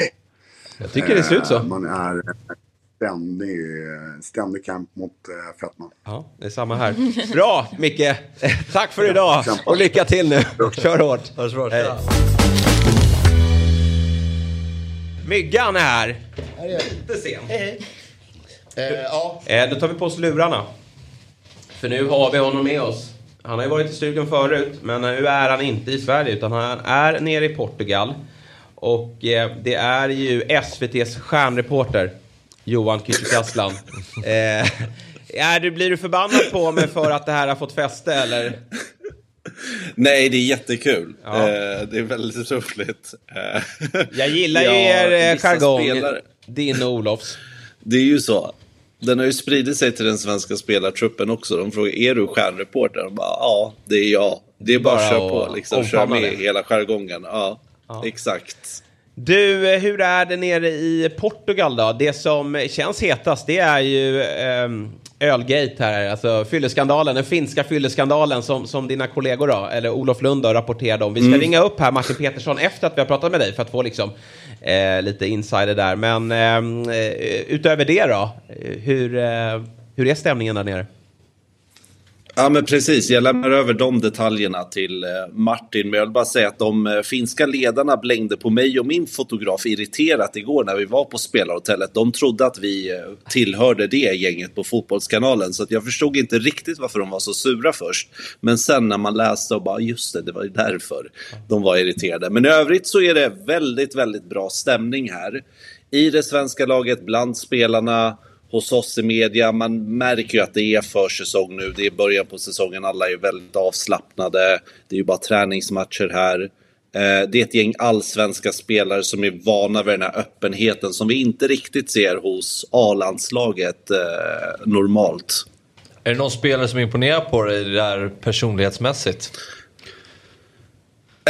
Jag tycker det ser ut så. eh, man är ständig, ständig kamp mot eh, fetman. Ja, det är samma här. Bra, Micke. Tack för idag och lycka till nu. Kör hårt. Så bra. Hej. Myggan är här. Lite sen. ja. Eh, då tar vi på oss lurarna. För nu har vi honom med oss. Han har ju varit i studion förut, men nu är han inte i Sverige utan han är nere i Portugal. Och eh, det är ju SVTs stjärnreporter Johan Kücükaslan. eh, är du, blir du förbannad på mig för att det här har fått fäste eller? Nej, det är jättekul. Ja. Eh, det är väldigt roligt. Eh, Jag gillar ju ja, er eh, jargong, din och Olofs. Det är ju så. Den har ju spridit sig till den svenska spelartruppen också. De frågar, är du stjärnreporter? De bara, ja, det är jag. Det är bara, Bara att köra på, liksom. Kör med det. hela jargongen. Ja, exakt. Du, eh, hur är det nere i Portugal då? Det som känns hetast det är ju ehm, Ölgate här, alltså fylleskandalen, den finska fylleskandalen som, som dina kollegor då, eller Olof Lund då, rapporterade om. Vi ska Mm. ringa upp här Martin Petersson efter att vi har pratat med dig för att få liksom eh, lite insider där. Men ehm, eh, utöver det då, hur, eh, hur är stämningen där nere? Ja, men precis. Jag lämnar över de detaljerna till eh, Martin. Men jag vill bara säga att de eh, finska ledarna blängde på mig och min fotograf irriterat igår när vi var på spelarhotellet. De trodde att vi eh, tillhörde det gänget på Fotbollskanalen. Så att jag förstod inte riktigt varför de var så sura först. Men sen när man läste och bara, just det, det var ju därför de var irriterade. Men i övrigt så är det väldigt, väldigt bra stämning här. I det svenska laget, bland spelarna hos oss i media. Man märker ju att det är försäsong nu. Det är början på säsongen. Alla är väldigt avslappnade. Det är ju bara träningsmatcher här. Eh, det är ett gäng allsvenska spelare som är vana vid den här öppenheten som vi inte riktigt ser hos A-landslaget eh, normalt. Är det någon spelare som imponerar på dig där personlighetsmässigt?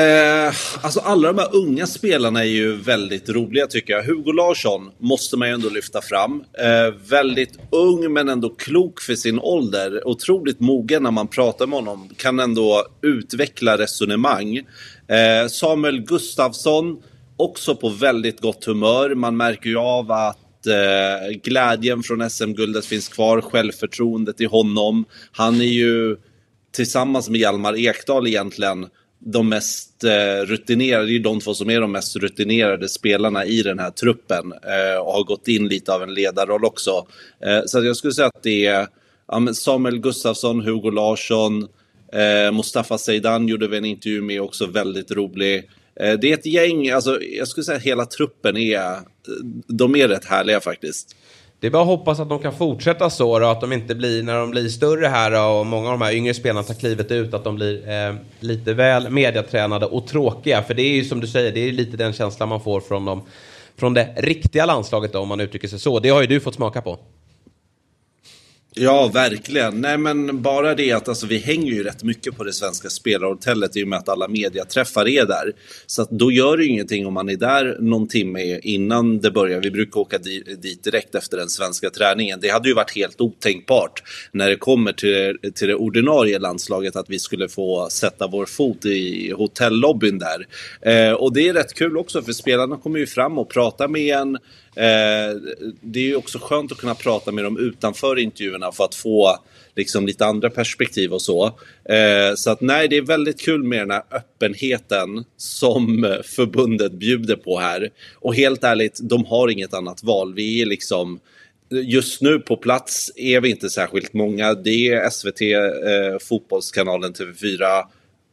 Eh, alltså alla de här unga spelarna är ju väldigt roliga tycker jag. Hugo Larsson måste man ju ändå lyfta fram. Eh, väldigt ung men ändå klok för sin ålder. Otroligt mogen när man pratar med honom. Kan ändå utveckla resonemang. Eh, Samuel Gustafsson, också på väldigt gott humör. Man märker ju av att eh, glädjen från SM-guldet finns kvar. Självförtroendet i honom. Han är ju tillsammans med Hjalmar Ekdal egentligen de mest eh, rutinerade, det är ju de två som är de mest rutinerade spelarna i den här truppen eh, och har gått in lite av en ledarroll också. Eh, så att jag skulle säga att det är ja, men Samuel Gustafsson, Hugo Larsson, eh, Mustafa Zeidan gjorde vi en intervju med också, väldigt rolig. Eh, det är ett gäng, alltså jag skulle säga att hela truppen är, eh, de är rätt härliga faktiskt. Det är bara att hoppas att de kan fortsätta så då, att de inte blir, när de blir större här då, och många av de här yngre spelarna tar klivet ut, att de blir eh, lite väl mediatränade och tråkiga. För det är ju som du säger, det är lite den känslan man får från, dem, från det riktiga landslaget då, om man uttrycker sig så. Det har ju du fått smaka på. Ja, verkligen. Nej, men bara det att alltså, vi hänger ju rätt mycket på det svenska spelarhotellet i och med att alla mediaträffar är där. Så att då gör det ju ingenting om man är där någon timme innan det börjar. Vi brukar åka di dit direkt efter den svenska träningen. Det hade ju varit helt otänkbart när det kommer till, till det ordinarie landslaget att vi skulle få sätta vår fot i hotellobbyn där. Eh, och det är rätt kul också för spelarna kommer ju fram och pratar med en. Eh, det är ju också skönt att kunna prata med dem utanför intervjuerna för att få liksom lite andra perspektiv och så. Eh, så att nej, det är väldigt kul med den här öppenheten som förbundet bjuder på här. Och helt ärligt, de har inget annat val. Vi är liksom Just nu på plats är vi inte särskilt många. Det är SVT, eh, Fotbollskanalen TV4,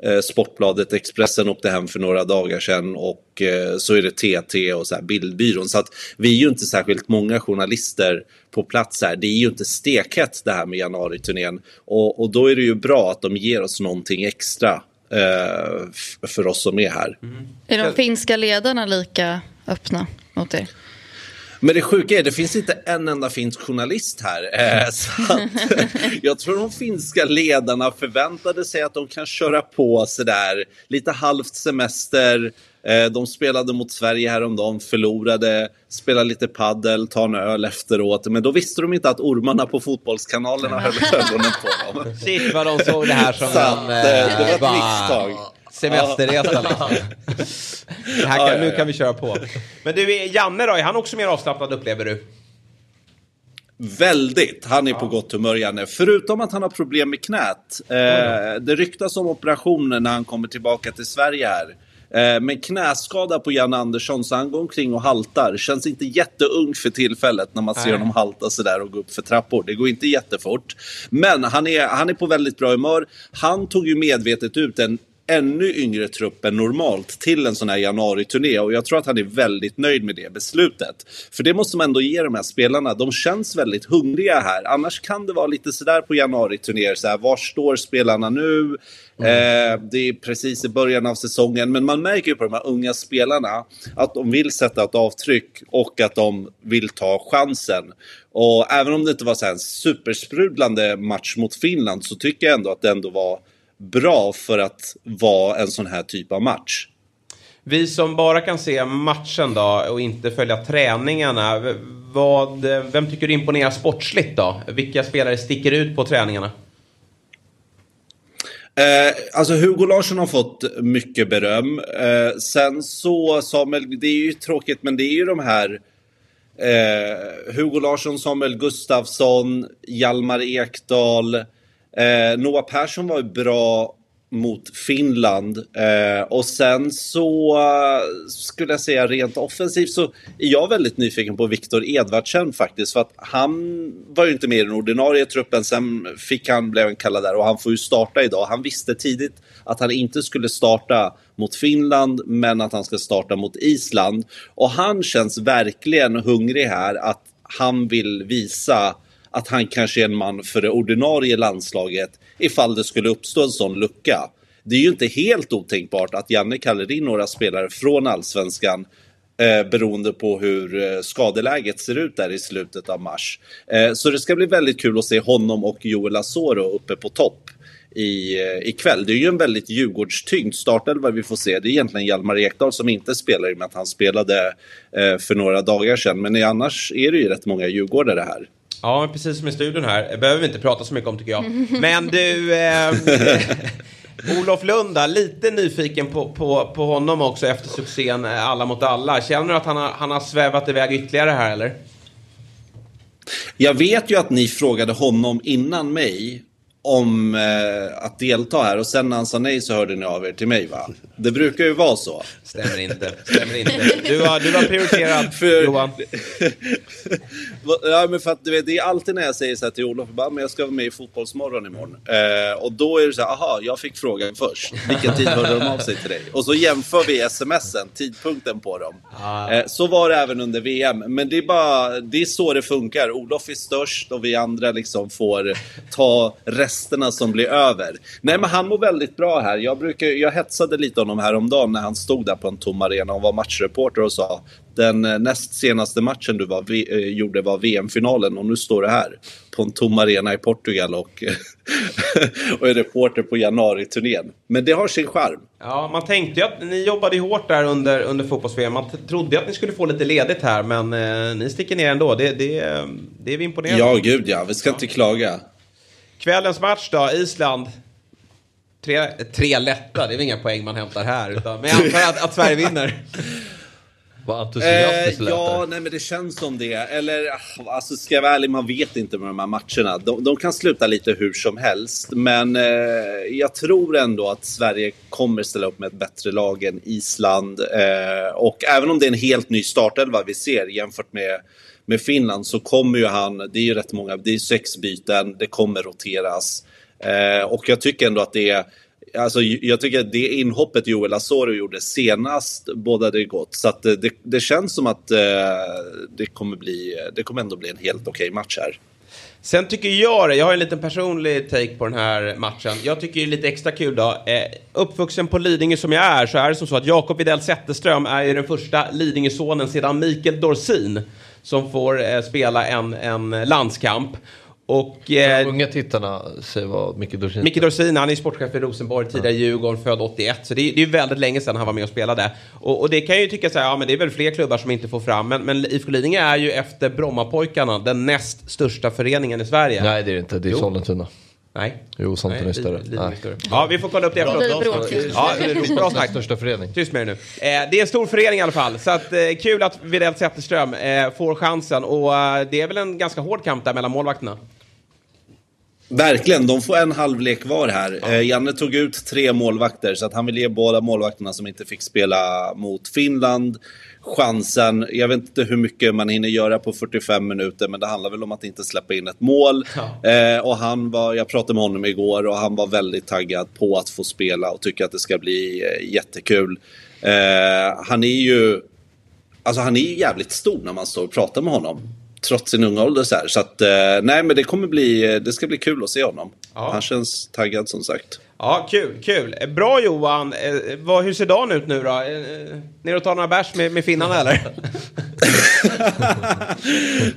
Eh, Sportbladet, Expressen åkte hem för några dagar sedan och eh, så är det TT och så här Bildbyrån. Så att vi är ju inte särskilt många journalister på plats här. Det är ju inte stekhett det här med januariturnén och, och då är det ju bra att de ger oss någonting extra eh, för oss som är här. Mm. Är de finska ledarna lika öppna mot er? Men det sjuka är, det finns inte en enda finsk journalist här. Eh, så att, jag tror de finska ledarna förväntade sig att de kan köra på sådär, lite halvt semester. Eh, de spelade mot Sverige häromdagen, förlorade, spelade lite paddel, ta en öl efteråt. Men då visste de inte att ormarna på fotbollskanalerna höll ögonen på dem. Shit vad de såg det här som Så en eh, det var ett misstag. Semesterresa. Liksom. Här kan, nu kan vi köra på. Men du, är Janne då, är han också mer avslappnad upplever du? Väldigt. Han är på gott humör, Janne. Förutom att han har problem med knät. Eh, det ryktas om operationer när han kommer tillbaka till Sverige här. Eh, men knäskada på Janne Andersson, så han går omkring och haltar. Känns inte jätteung för tillfället när man ser Nej. honom halta sådär och gå upp för trappor. Det går inte jättefort. Men han är, han är på väldigt bra humör. Han tog ju medvetet ut en ännu yngre trupp än normalt till en sån här januari-turné och jag tror att han är väldigt nöjd med det beslutet. För det måste man ändå ge de här spelarna. De känns väldigt hungriga här. Annars kan det vara lite sådär på januari-turnéer. Så här, var står spelarna nu? Eh, det är precis i början av säsongen. Men man märker ju på de här unga spelarna att de vill sätta ett avtryck och att de vill ta chansen. Och även om det inte var så en supersprudlande match mot Finland så tycker jag ändå att det ändå var bra för att vara en sån här typ av match. Vi som bara kan se matchen då och inte följa träningarna. Vad, vem tycker du imponerar sportsligt då? Vilka spelare sticker ut på träningarna? Eh, alltså Hugo Larsson har fått mycket beröm. Eh, sen så, Samuel, det är ju tråkigt men det är ju de här eh, Hugo Larsson, Samuel Gustafsson, Hjalmar Ekdal. Eh, Noah Persson var ju bra mot Finland. Eh, och sen så eh, skulle jag säga rent offensivt så är jag väldigt nyfiken på Viktor Edvardsen faktiskt. För att han var ju inte med i den ordinarie truppen. Sen fick han, blev han kallad där och han får ju starta idag. Han visste tidigt att han inte skulle starta mot Finland men att han ska starta mot Island. Och han känns verkligen hungrig här att han vill visa att han kanske är en man för det ordinarie landslaget ifall det skulle uppstå en sån lucka. Det är ju inte helt otänkbart att Janne kallar in några spelare från allsvenskan eh, beroende på hur eh, skadeläget ser ut där i slutet av mars. Eh, så det ska bli väldigt kul att se honom och Joel Asoro uppe på topp i, eh, ikväll. Det är ju en väldigt Djurgårdstyngd startelva vi får se. Det är egentligen Hjalmar Ekdal som inte spelar i och med att han spelade eh, för några dagar sedan. Men annars är det ju rätt många djurgårdare här. Ja, men precis som i studion här. Det behöver vi inte prata så mycket om tycker jag. Men du, eh, Olof Lunda, lite nyfiken på, på, på honom också efter succén eh, Alla mot alla. Känner du att han har, han har svävat iväg ytterligare här eller? Jag vet ju att ni frågade honom innan mig om eh, att delta här och sen när han sa nej så hörde ni av er till mig va? Det brukar ju vara så. Stämmer inte. Stämmer inte. Du har, du har prioriterat För- Johan. Ja, men för att du vet, det är alltid när jag säger så här till Olof, bara, men jag ska vara med i Fotbollsmorgon imorgon. Eh, och då är det så här, aha, jag fick frågan först. Vilken tid hörde de av sig till dig? Och så jämför vi smsen, tidpunkten på dem. Eh, så var det även under VM. Men det är bara, det är så det funkar. Olof är störst och vi andra liksom får ta resterna som blir över. Nej, men han mår väldigt bra här. Jag, brukar, jag hetsade lite honom häromdagen när han stod där på en tom arena och var matchreporter och sa den eh, näst senaste matchen du var, vi, eh, gjorde var VM-finalen och nu står du här på en tom arena i Portugal och, och är reporter på januari-turnén. Men det har sin charm. Ja, man tänkte ju att ni jobbade hårt där under, under fotbolls Man trodde att ni skulle få lite ledigt här, men eh, ni sticker ner ändå. Det, det, det är vi imponerade Ja, gud ja. Vi ska inte klaga. Kvällens match då, Island. Tre, tre lätta, det är väl inga poäng man hämtar här. Utan, men jag antar att, att Sverige vinner. Vad Eh, entusiastiskt lät ja, nej men det känns som det. Eller, ah, alltså ska jag vara ärlig, man vet inte med de här matcherna. De, de kan sluta lite hur som helst. Men eh, jag tror ändå att Sverige kommer ställa upp med ett bättre lag än Island. Eh, och även om det är en helt ny startelva vi ser jämfört med med Finland så kommer ju han, det är ju rätt många, det är sex byten, det kommer roteras. Eh, och jag tycker ändå att det är Alltså, jag tycker att det inhoppet Joel Asoro gjorde senast bådade gott. Så att eh, det, det känns som att eh, det, kommer bli, det kommer ändå bli en helt okej match här. Sen tycker jag det, jag har en liten personlig take på den här matchen. Jag tycker det är lite extra kul då. Eh, uppvuxen på Lidingö som jag är så är det som så att Jakob Widell Zetterström är ju den första Lidingösonen sedan Mikael Dorsin som får eh, spela en, en landskamp. Och De eh, unga tittarna säger vad Micke Dorsin Micke Dorsin, han är sportchef i Rosenborg, tidigare Djurgården, född 81. Så det är, det är väldigt länge sedan han var med och spelade. Och, och det kan jag ju tycka så här, ja men det är väl fler klubbar som inte får fram. Men, men IFK Lidingö är ju efter Brommapojkarna den näst största föreningen i Sverige. Nej det är det inte, det är Jo. Sollentuna. Nej. Jo, Sollentuna är större. Nej. Ja, vi får kolla upp det efteråt. Ja, det är bra snack. Största förening. Tyst med dig nu. Eh, det är en stor förening i alla fall. Så att, eh, kul att Widell Zetterström eh, får chansen. Och eh, det är väl en ganska hård kamp där mellan målvakterna. Verkligen, de får en halvlek var här. Eh, Janne tog ut tre målvakter så att han vill ge båda målvakterna som inte fick spela mot Finland chansen. Jag vet inte hur mycket man hinner göra på 45 minuter men det handlar väl om att inte släppa in ett mål. Eh, och han var, jag pratade med honom igår och han var väldigt taggad på att få spela och tycker att det ska bli eh, jättekul. Eh, han är ju Alltså han är jävligt stor när man står och pratar med honom. Trots sin unga ålder så här. Så att, eh, nej men det kommer bli, det ska bli kul att se honom. Ja. Han känns taggad som sagt. Ja, kul, kul. Eh, Bra Johan. Eh, vad, hur ser dagen ut nu då? Eh, eh, ner och ta några bärs med, med finnarna eller?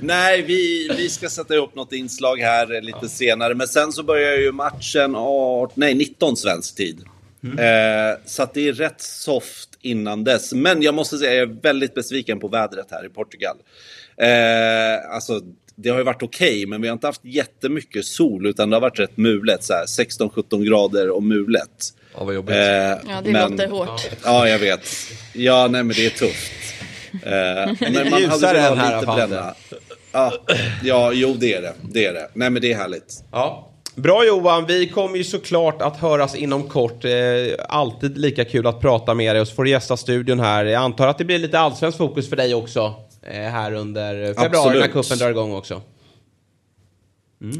nej, vi, vi ska sätta ihop något inslag här lite senare. Men sen så börjar ju matchen, 18, nej 19 svensk tid. Eh, så det är rätt soft innan dess. Men jag måste säga jag är väldigt besviken på vädret här i Portugal. Eh, alltså, det har ju varit okej, men vi har inte haft jättemycket sol utan det har varit rätt mulet. så här 16-17 grader och mulet. Ja, vad jobbigt. Eh, Ja, det men- låter hårt. Ja, jag vet. Ja, nej men det är tufft. Eh, men man hade velat ha här, lite bränna. Ja, ja, jo det är det. Det är det. Nej men det är härligt. Ja. Bra Johan, vi kommer ju såklart att höras inom kort. Eh, alltid lika kul att prata med dig och så får du gästa studion här. Jag antar att det blir lite allsvensk fokus för dig också här under februari Absolut. när kuppen drar igång också.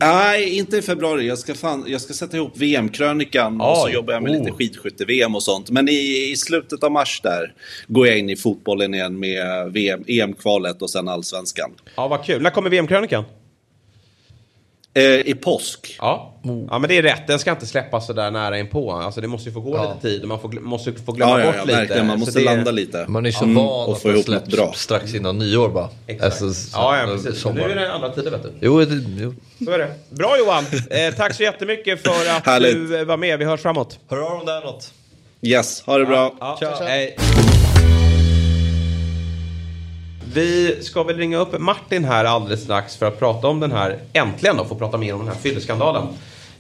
Nej, inte i februari. Jag ska, fan, jag ska sätta ihop VM-krönikan och så jobbar jag med Oh. lite skidskytte-VM och sånt. Men i, i slutet av mars där går jag in i fotbollen igen med VM, EM-kvalet och sen allsvenskan. Ja, vad kul. När kommer VM-krönikan? Eh, I påsk. Ja. ja, men det är rätt. Den ska inte släppas så där nära inpå. Alltså det måste ju få gå Ja. lite tid man får, måste få glömma Ja, ja, bort ja lite. verkligen. Man Så måste det- landa lite. Man är så Mm, van och att få släpps bra. strax innan nyår bara. Exakt. Alltså, Ja, ja, så- precis. Nu är det andra tider, vet du. Jo, det, jo. Så är det. Bra Johan! Eh, tack så jättemycket för att du var med. Vi hörs framåt. Hör av om det är något. Yes, ha det bra. Ja, Tja. hej. Vi ska väl ringa upp Martin här alldeles strax för att prata om den här, äntligen då, få prata mer om den här fylleskandalen.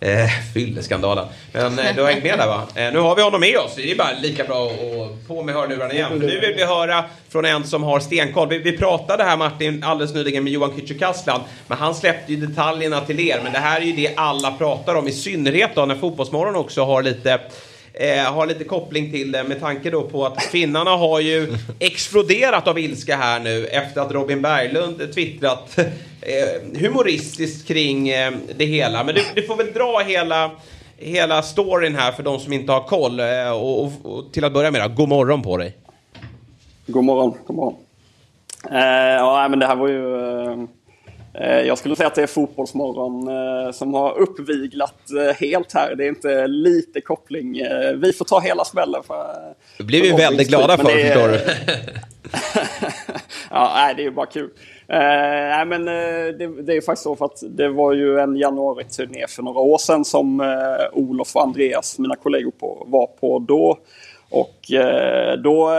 Eh, fylleskandalen. Men eh, du har hängt med där va? Eh, nu har vi honom med oss. Det är bara lika bra att på med hörlurarna igen. För nu vill vi höra från en som har stenkoll. Vi, vi pratade här Martin alldeles nyligen med Johan Kücükaslan. Men han släppte ju detaljerna till er. Men det här är ju det alla pratar om. I synnerhet då när Fotbollsmorgon också har lite eh, har lite koppling till det med tanke då på att finnarna har ju exploderat av ilska här nu efter att Robin Berglund twittrat eh, humoristiskt kring eh, det hela. Men du, du får väl dra hela, hela storyn här för de som inte har koll. Eh, och, och, och till att börja med då, god morgon på dig. God morgon. God morgon. Eh, ja, men det här var ju... Eh, Eh, jag skulle säga att det är Fotbollsmorgon eh, som har uppviglat eh, helt här. Det är inte lite koppling. Vi får ta hela smällen. För, Det blir vi väldigt glada för, det förstår du. ja, nej, det är ju bara kul. Nej, men det, det är faktiskt så för att det var ju en januari-turné för några år sedan som Olof och Andreas, mina kollegor, på, var på då. Och då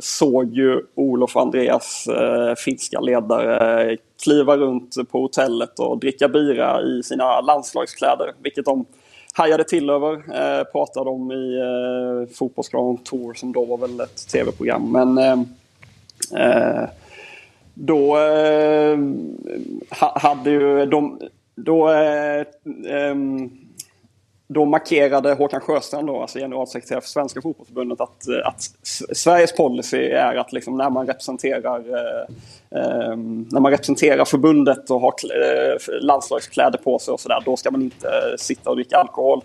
såg ju Olof och Andreas eh, finska ledare kliva runt på hotellet och dricka bira i sina landslagskläder, vilket de hajade till över. Eh, pratade om i eh, Fotbollskanalen Tour som då var väl ett tv-program. Men eh, eh, då eh, hade ju de... Då, eh, eh då markerade Håkan Sjöstrand, då, alltså generalsekreterare för Svenska Fotbollförbundet, att, eh, att Sveriges policy är att liksom när man representerar eh, ehm, när man representerar förbundet och har eh, landslagskläder på sig och sådär, då ska man inte eh, sitta och dricka alkohol.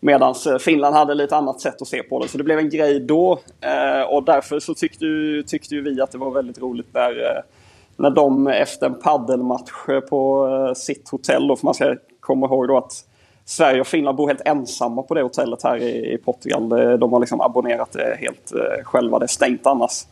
Medan eh, Finland hade lite annat sätt att se på det. Så det blev en grej då. Eh, och därför så tyckte, tyckte vi att det var väldigt roligt när, eh, när de efter en paddelmatch på eh, sitt hotell, då, för man ska komma ihåg då att Sverige och Finland bor helt ensamma på det hotellet här i, i Portugal. Det- De har liksom abonnerat det helt eh, själva. Det är stängt annars.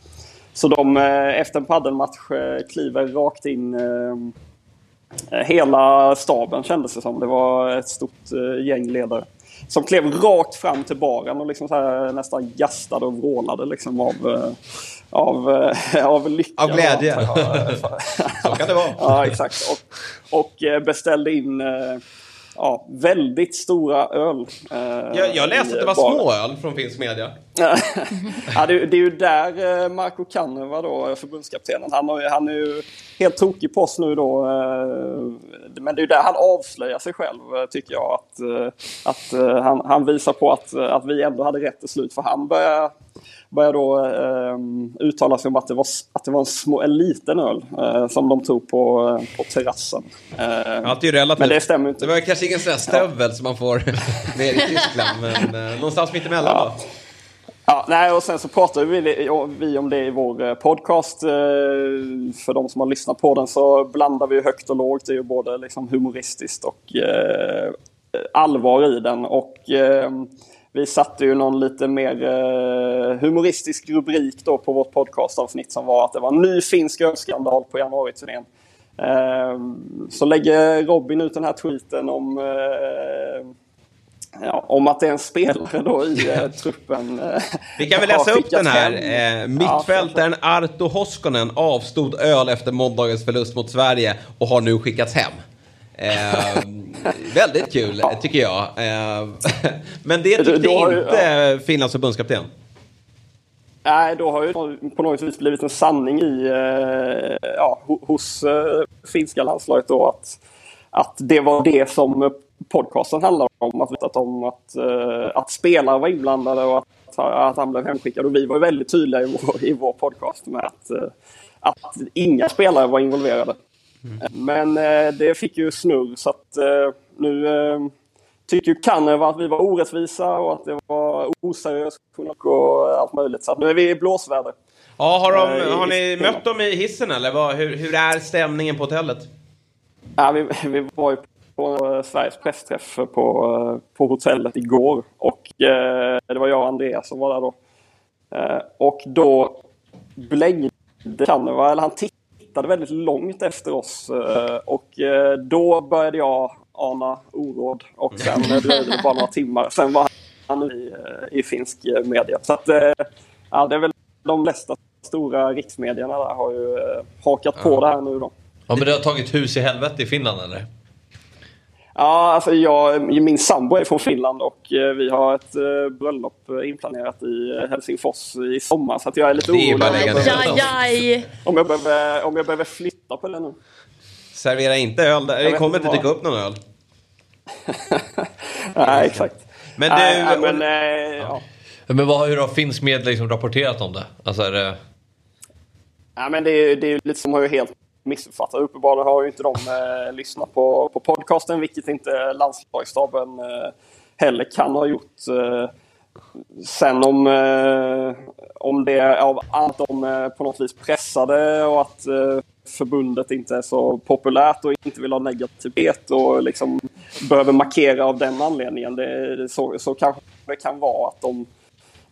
Så de eh, efter en paddelmatch eh, kliver rakt in eh, hela staben kändes det som. Det var ett stort eh, gäng ledare. Som klev rakt fram till baren och liksom så här, nästan gastade och vrålade liksom av, eh, av, eh, av lycka. Av glädje. Så kan det vara. Ja, exakt. Och, och eh, beställde in eh, ja, väldigt stora öl. eh, Jag, jag läste att det var små öl från finsk media. ja, det, det är ju där eh, Marco Caneva då, förbundskaptenen, han, har, han är ju helt tokig på oss nu då. eh, Men det är ju där han avslöjar sig själv, eh, tycker jag. Att, eh, att eh, han, han visar på att, eh, att vi ändå hade rätt till slut. För han börjar, börjar då eh, uttala sig om att det var, att det var en, små, en liten öl eh, som de tog på, eh, på terrassen. Eh, Allt är ju relativt. Men det stämmer inte. Det var kanske ingen sån här stövel som man får ner i Tyskland, men eh, någonstans mitt emellan Ja. då. Ja, nej, och sen så pratade vi, vi om det i vår eh, podcast. eh, För de som har lyssnat på den så blandar vi högt och lågt. Det är ju både liksom humoristiskt och eh, allvar i den. Och eh, vi satte ju någon lite mer eh, humoristisk rubrik då på vårt podcastavsnitt som var att det var en ny finsk ölskandal på januariturnén. Eh, så lägger Robin ut den här tweeten om eh, ja, om att det är en spelare då i eh, truppen. eh, Vi kan väl läsa upp den här. Eh, mittfältaren Arto Hoskonen avstod öl efter måndagens förlust mot Sverige och har nu skickats hem. Eh, väldigt kul, tycker jag. Eh, men det tyckte Då ju- inte Finlands förbundskapten. Nej, då har ju på något vis blivit en sanning i, eh, ja, ho- hos eh, finska landslaget då att, att det var det som podcasten handlade om. Att, att, om att, eh, att spelare var inblandade och att, att han blev hemskickad. Och vi var väldigt tydliga i vår, i vår podcast med att, eh, att inga spelare var involverade. Men eh, det fick ju snurr så att eh, nu eh, tycker ju Kanev att vi var orättvisa och att det var oseriöst och allt möjligt. Så att nu är vi i blåsväder. Ja, har, de, Eh, har ni mött dem i hissen eller? Vad, hur, hur är stämningen på hotellet? Ja, vi, vi var ju på eh, Sveriges pressträff på, eh, på hotellet igår. Och eh, det var jag och Andreas som var där då. Eh, och då blängde Kaneva, eller han tittade väldigt långt efter oss. Eh, och eh, då började jag ana oråd. Och sen eh, dröjde det bara några timmar. Sen var han i, i finsk media. Så att, ja, det är väl de flesta stora riksmedierna där har ju hakat på det här nu då. Ja men det har tagit hus i helvete i Finland eller? Ja, alltså jag, min sambo är från Finland och eh, vi har ett eh, bröllop eh, inplanerat i Helsingfors i sommar. Så att jag är lite orolig om jag, behöver, om, jag behöver, om jag behöver flytta på det nu. Servera inte öl där. Det kommer inte dyka upp någon öl. Nej, exakt. Men du, Nej, nej, men, eh, ja. Men vad, hur har finsk media liksom rapporterat om det? Alltså är det... Ja, men det, är, det är ju lite som har ju helt missuppfattar. Uppenbarligen har ju inte de eh, lyssnat på, på podcasten, vilket inte landslagsstaben eh, heller kan ha gjort. Eh, sen om, eh, om det är av att de eh, på något vis pressade och att eh, förbundet inte är så populärt och inte vill ha negativitet och liksom behöver markera av den anledningen. Det, det, så, så kanske det kan vara att de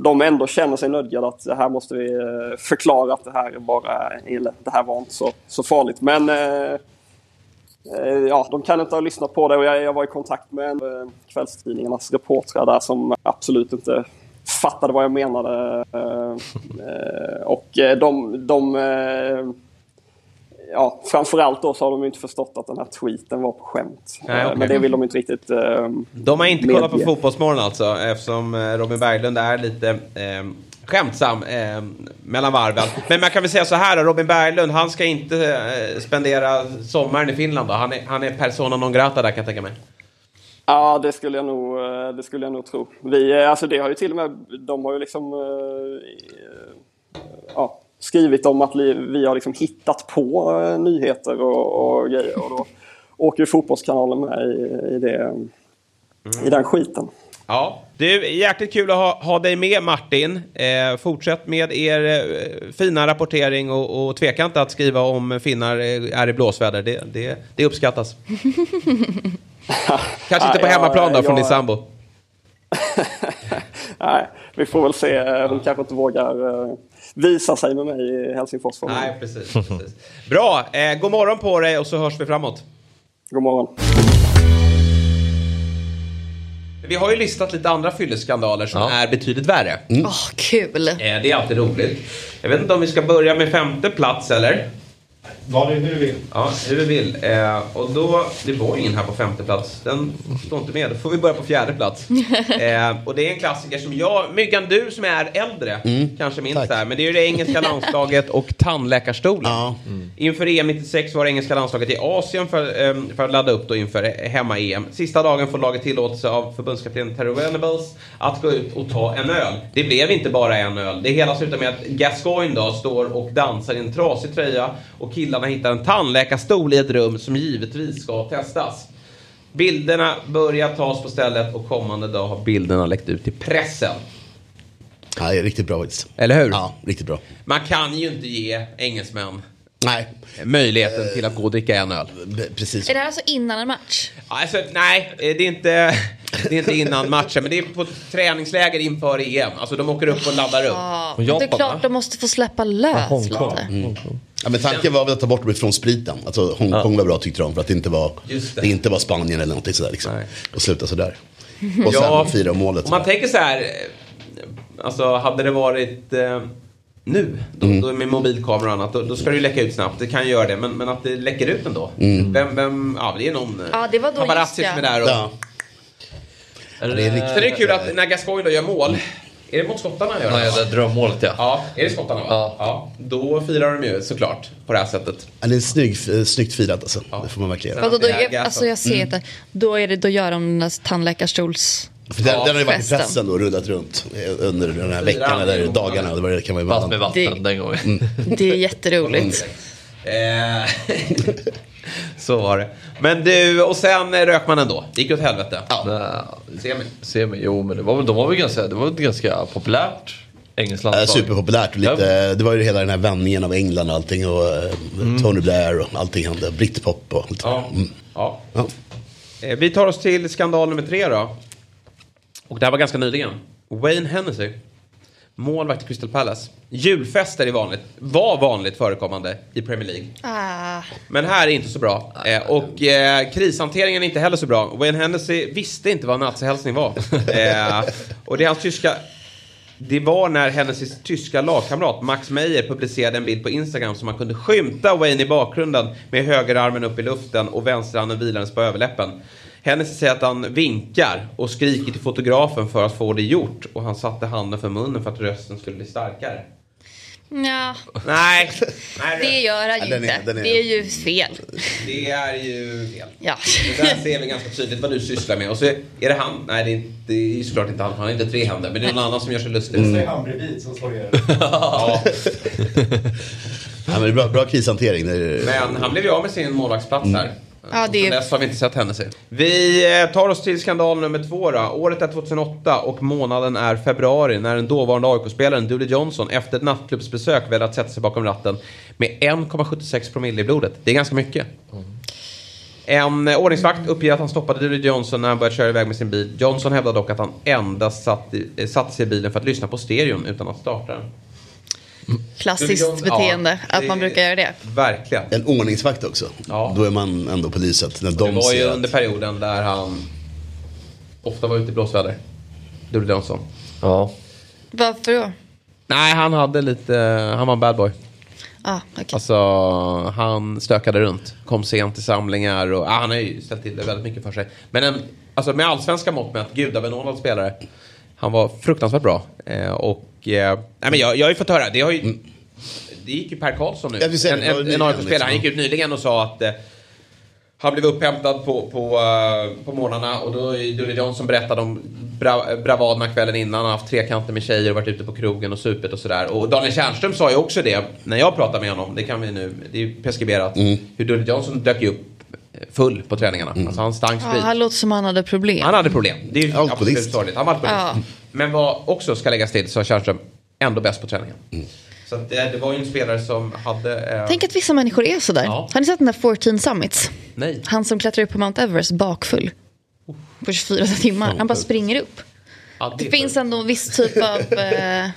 de ändå känner sig nödgade att det här måste vi eh, förklara att det här bara eller, det här var inte så, så farligt. Men eh, eh, ja, de kan inte ha lyssnat på det och jag, jag var i kontakt med eh, kvällstidningarnas reportrar där som absolut inte fattade vad jag menade. Eh, eh och de, de eh, ja, framförallt då så har de ju inte förstått att den här tweeten var på skämt. Nej, Eh, okej. Men det vill de inte riktigt eh, De har inte kollat på medge. Fotbollsmorgon alltså eftersom eh, Robin Berglund är lite eh, skämtsam eh, mellan varven. Men man kan väl säga så här då, Robin Berglund han ska inte eh, spendera sommaren i Finland då. Han är, han är persona non grata där kan jag tänka mig. Ja, det skulle jag nog, eh, det skulle jag nog tro. Vi, alltså det har ju till och med, de har ju liksom ja, skrivit om att vi, har liksom hittat på eh, nyheter och, och grejer. Och då åker ju Fotbollskanalen med i, i, det, i den skiten. Ja, du, jäkligt kul att ha, ha dig med Martin. Eh, fortsätt med er eh, fina rapportering och, och tveka inte att skriva om finnar eh, är i blåsväder. Det, det, det uppskattas. Kanske inte på hemmaplan då från din sambo. Nej, vi får väl se. Hon kanske inte vågar eh, visa sig med mig i Helsingfors. Nej, precis. precis. Bra, eh, god morgon på dig och så hörs vi framåt. God morgon. Vi har ju listat lite andra fylleskandaler som är betydligt värre. Åh, kul. Eh, det är alltid roligt. Jag vet inte om vi ska börja med femte plats eller? Vad det hur du vill. Ja, hur vi vill. Eh, och då, det var ingen här på femte plats. Den står inte med. Då får vi börja på fjärde plats. Eh, och det är en klassiker som jag, Myggan du som är äldre, kanske minns det här. Men det är ju det engelska landslaget och tandläkarstolen. Ja. Inför EM 96 var det engelska landslaget i Asien för, eh, för att ladda upp då inför hemma-EM. Sista dagen får laget tillåtelse av förbundskapten Terry Venables att gå ut och ta en öl. Det blev inte bara en öl. Det hela slutar med att Gascoigne då står och dansar i en trasig tröja och killarna hittar en tandläkarstol i ett rum som givetvis ska testas. Bilderna börjar tas på stället och kommande dag har bilderna läckt ut till pressen. Ja, det är riktigt bra faktiskt. Eller hur? Ja, riktigt bra. Man kan ju inte ge engelsmän Nej, möjligheten till att gå och dricka en öl. precis. Är det här alltså innan en match? Alltså, nej, det är, inte, det är inte innan matchen, men det är på träningsläger inför EM. Alltså de åker upp och laddar upp. Ja, Och det är Japan, klart va? de måste få släppa lös lite. Ja, men tanken var väl att ta bort dem ifrån spriten. Alltså Hongkong var bra tyckte de för att det inte var, det. det. inte var Spanien eller någonting sådär liksom. Nej. Och sluta sådär. Och sen Ja. fira målet. Om man tänker så här, eh, alltså hade det varit eh, nu, då, Mm. då med mobilkamera och annat, då, då ska det ju läcka ut snabbt. Det kan ju göra det, men, men att det läcker ut ändå. Mm. Vem, vem, ja det är någon eh, Ja, det var då paparazzi som är där och... Ja. Är det är riktigt- Sen är det kul att när Gascoigne då gör mål, är det mot skottarna han gör Nej, det är drömmålet ja. Ja, är det skottarna va? Ja. Då firar de ju såklart på det här sättet. Ja, det är snygg, eh, snyggt firat alltså. Det får man verkligen göra. Då, det här jag, alltså jag ser inte. Då, är det, då gör de den där tandläkarstols... För den, Ja, den har ju varit i pressen och rullat runt eh, under den här veckan eller dagarna. Det var det kan man ju Fast med vatten Det- den gången. Det är jätteroligt. Så var det. Men du, och sen rök man ändå. Det gick åt helvete. Ja. Semi. Semi, jo men det var väl, de var väl ganska, det var ganska populärt engelskt Eh, landslag. superpopulärt lite, det var ju hela den här vändningen av England och allting och eh, Tony Blair och allting hände. Britpop och lite. Ja. Mm. ja. Ja. Eh, Vi tar oss till skandal nummer tre då. Och det här var ganska nyligen. Wayne Hennessy. Målvakt i Crystal Palace. Julfester är vanligt, var vanligt förekommande i Premier League. Ah, Men här är inte så bra. Eh, och eh, krishanteringen är inte heller så bra. Wayne Hennessy visste inte vad nazihälsning var. eh, och det är hans tyska... Det var när Hennessys tyska lagkamrat Max Meyer publicerade en bild på Instagram som man kunde skymta Wayne i bakgrunden med högerarmen upp i luften och vänsterhanden vilandes på överläppen. Hennessy säger att han vinkar och skriker till fotografen för att få det gjort och han satte handen för munnen för att rösten skulle bli starkare. ja, Nej, det gör han ju den är- inte. den är- Det är ju fel. det är ju fel. Ja. Det där ser vi ganska tydligt vad du sysslar med. Och så är det han. Nej, det är, inte, det är ju såklart inte han. Han har inte tre händer. Men det är någon annan som gör sig lustig. Det är han bredvid som slår er. Ja, Ja, men det är bra, bra krishantering. Det är, men han blev ju av med sin målvaktsplats här. Ja, det Sen dess har vi inte sett henne se. Vi eh, tar oss till skandal nummer två då. Året är 2008 och månaden är februari när den dåvarande AIK-spelaren Dooley Johnson efter ett nattklubbsbesök väljer att sätta sig bakom ratten med 1,76 promille i blodet. Det är ganska mycket. En eh, ordningsvakt uppger att han stoppade Dooley Johnson när han började köra iväg med sin bil. Johnson hävdar dock att han endast satt i, eh, satte sig i bilen för att lyssna på stereon utan att starta den. Klassiskt Ja, beteende, det- att man brukar göra det. Verkligen. en ordningsvakt också. Ja. Då är man ändå poliset. När Det de var ju under perioden där han ofta var ute i blåsväder. Dooley Johnson. Ja. Varför då? Nej, han hade lite, han var en bad boy. Ah, okej. Alltså, han stökade runt. Kom sent till samlingar och ah, han har ju ställt till det väldigt mycket för sig. Men en, alltså med allsvenska mått med att gudabenådad spelare. Han var fruktansvärt bra. Eh, och, eh, nej men jag, jag har ju fått höra, det har ju, det gick ju Per Karlsson nu. Jag vill säga en en, en nyligen, AIK-spelare, han gick liksom. ut nyligen och sa att eh, han blev upphämtad på, på, eh, på morgnarna och då är Dooley Johnson berättade om bra, bravaderna kvällen innan. Han har haft trekanter med tjejer och varit ute på krogen och supit och sådär. Och Daniel Tjärnström sa ju också det när jag pratade med honom. Det kan vi nu, det är ju preskriberat. Mm. Hur Dooley Johnson dök ju upp full på träningarna. Alltså han stank Ja, sprit. han låter som han hade problem. Han hade problem. Det är ju Alkoholist. absolut sorgligt. Han var alkoholist. Ja. Men vad också ska läggas till, sa Tjärnström, ändå bäst på träningen. Mm. Så det, det var ju en spelare som hade... Eh, Tänk att vissa människor är sådär. Ja. Har ni sett den där 14 Summits? Nej. Han som klättrar upp på Mount Everest bakfull. På 24 timmar. Han bara springer upp. Ja, Det är finns ändå en viss typ av... Eh,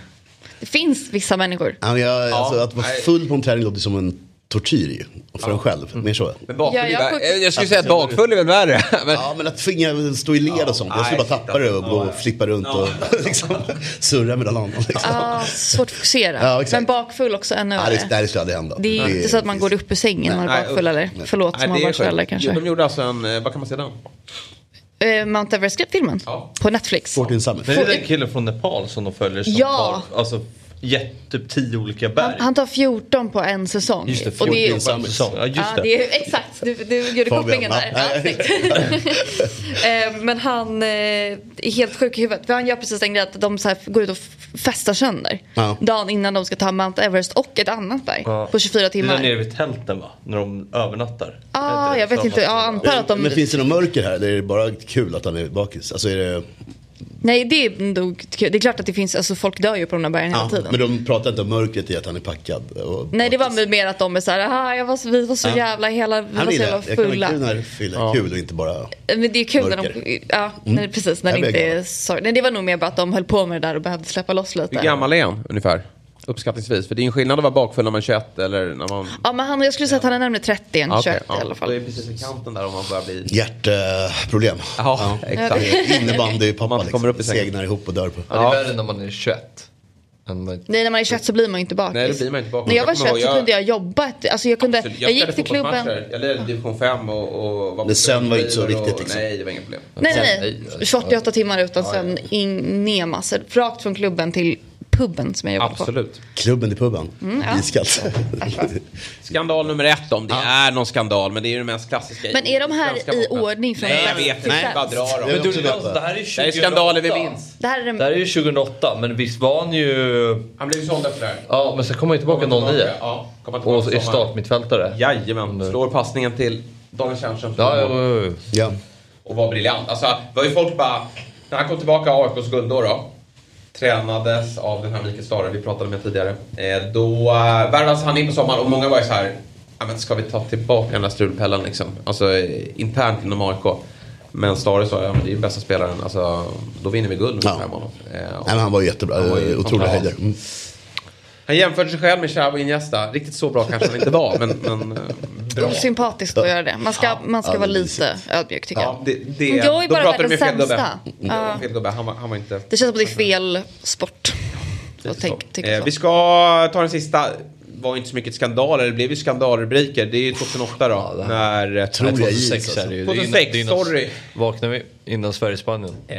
det finns vissa människor. Ja, jag, alltså, att vara full på en träning låter som en tortyr ju. För en själv. Mer så. Men bakfull Ja, jag jag skulle säga att bakfull är väl värre. Men, Ja, men att tvinga stå i led och sånt. Jag skulle nej, bara tappa det och gå och flippa runt och liksom, surra med någon annan. Liksom. Ah, svårt att fokusera. Men bakfull också ännu värre. det, det skulle aldrig hända. Det är inte så att man går upp ur sängen när man är Nej, bakfull eller? Förlåt nej, det är småbarnsföräldrar sjukt. kanske. De gjorde alltså en, eh, vad kan man säga den? Eh, Mount Everest-filmen? Ja. På Netflix. 14 Summit. Men det är den killen från Nepal som de följer som Ja. tar alltså, typ tio olika berg. Han, han tar 14 på en säsong. Just det, Och det är, 14 på en säsong. Ja, just ja, det. det är, exakt, du, du gjorde kopplingen där. Ja. Eh, Men han eh, är helt sjuk i huvudet. För han gör precis den grejen att de så här går ut och festar sönder. Ja. Dagen innan de ska ta Mount Everest och ett annat berg. Ja. På 24 Det är timmar. där nere vid tälten va? När de övernattar. Ah, Är det jag vet inte. Jag antar att de... Men finns det någon mörker här? Det är bara kul att han är bakis. Alltså är det... Nej, det är nog. Det är klart att det finns, alltså folk dör ju på de där bergen hela Ja, tiden. men de pratar inte om mörkret i att han är packad. Och Nej, det var mer att de är såhär, aha, jag var så, vi var så Ja. jävla, hela, vi Han var så vill det. jävla Jag kan vara fulla. kul när fylla är kul och inte bara... Men det är kul när de, Mörker. ja, när, precis, när Jag det inte är sorg. Nej, det var nog mer bara att de höll på med det där och behövde släppa loss lite. Hur gammal är han ungefär? Uppskattningsvis. För det är en skillnad att vara bakfull när man är 21 eller när man... Ja, men han, jag skulle säga att han är närmare 30 än Ja, 21 okej, i alla fall. är det precis i kanten där om man börjar bli... Hjärtproblem. Ja, exakt. Innebandypappa Man kommer upp i liksom. Segnar ihop och dör på. Ja, det är värre när man är 21. Än när- Nej, när man är 21 så blir man ju inte bakis. Nej, det blir man inte bakis. När jag var Jag kommer 21 så kunde jag jobba. Alltså jag, kunde, Så jag, gick till klubben. Jag lirade division 5 och, och var Men sen var inte så och- viktigt, liksom. Nej, det var inga problem. Nej, nej, nej. 28 timmar utan sen in, ner massor. Rakt från klubben till puben som jag jobbade på. Absolut. Klubben i puben. Mm, ja. Iskallt. Skandal nummer ett om det är någon skandal, men det är ju det mest klassiska. Men är de här i ordning från Nej, jag vet inte. Bara sämst? dra dem. Men du, också det, här är ju Det här är skandaler vi 2008. minns. Det här är den... Det här är ju 2008, men visst var han ju... Han blev ju såld efter det här. Ja, men sen kom han ju tillbaka 09. Ja, Och är startmittfältare. Jajamän, slår passningen till Daniel Tjärnström. Ja, ja, ja, ja. Ja. Och var briljant. Alltså, var ju folk bara... När han kom tillbaka, AIKs guldår då. Tränades av den här Mikael Stare vi pratade med tidigare. Eh, då uh, värvades han in på sommaren och många var ju så här... Men ska vi ta tillbaka den där strulpellen liksom? Alltså eh, internt inom AIK. Men Stare sa, ja men det är ju bästa spelaren. Alltså, då vinner vi guld med Ja. honom. Eh, Nej, men han var jättebra. Han var Otroliga höjder. Mm. Han jämförde sig själv med Xavi Iniesta. Riktigt så bra kanske han inte var, men, men eh, bra. Sympatiskt att göra det. Man ska, man ska Ja, vara lite ödmjuk tycker Ja, jag. det, det, Men jag är bara med världens gubbe. sämsta. Ja. Fel gubbe. Han, var, han var inte... Det känns som att det är fel sport. Att tänk, tycka Eh, vi ska ta den sista. Var inte så mycket skandaler, det blev ju skandalrubriker. Det är ju 2008 då. när... eh, Tror jag Nej, is, 2006 alltså. är det ju. Det är innan- 2006, det är innan- sorry. Vaknar vi innan Sverige-Spanien. Eh,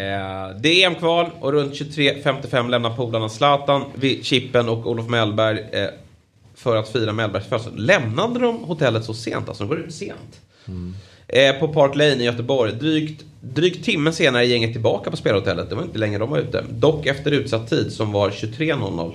det är EM-kval och runt 23.55 lämnar polarna Zlatan, Vi- Chippen och Olof Mellberg eh, för att fira Mellbergs födelsedag. Lämnade de hotellet så sent? Alltså de går ut sent. Eh, på Park Lane i Göteborg. Drygt, drygt timme senare är gänget tillbaka på spelhotellet. Det var inte länge de var ute. Dock efter utsatt tid som var 23.00.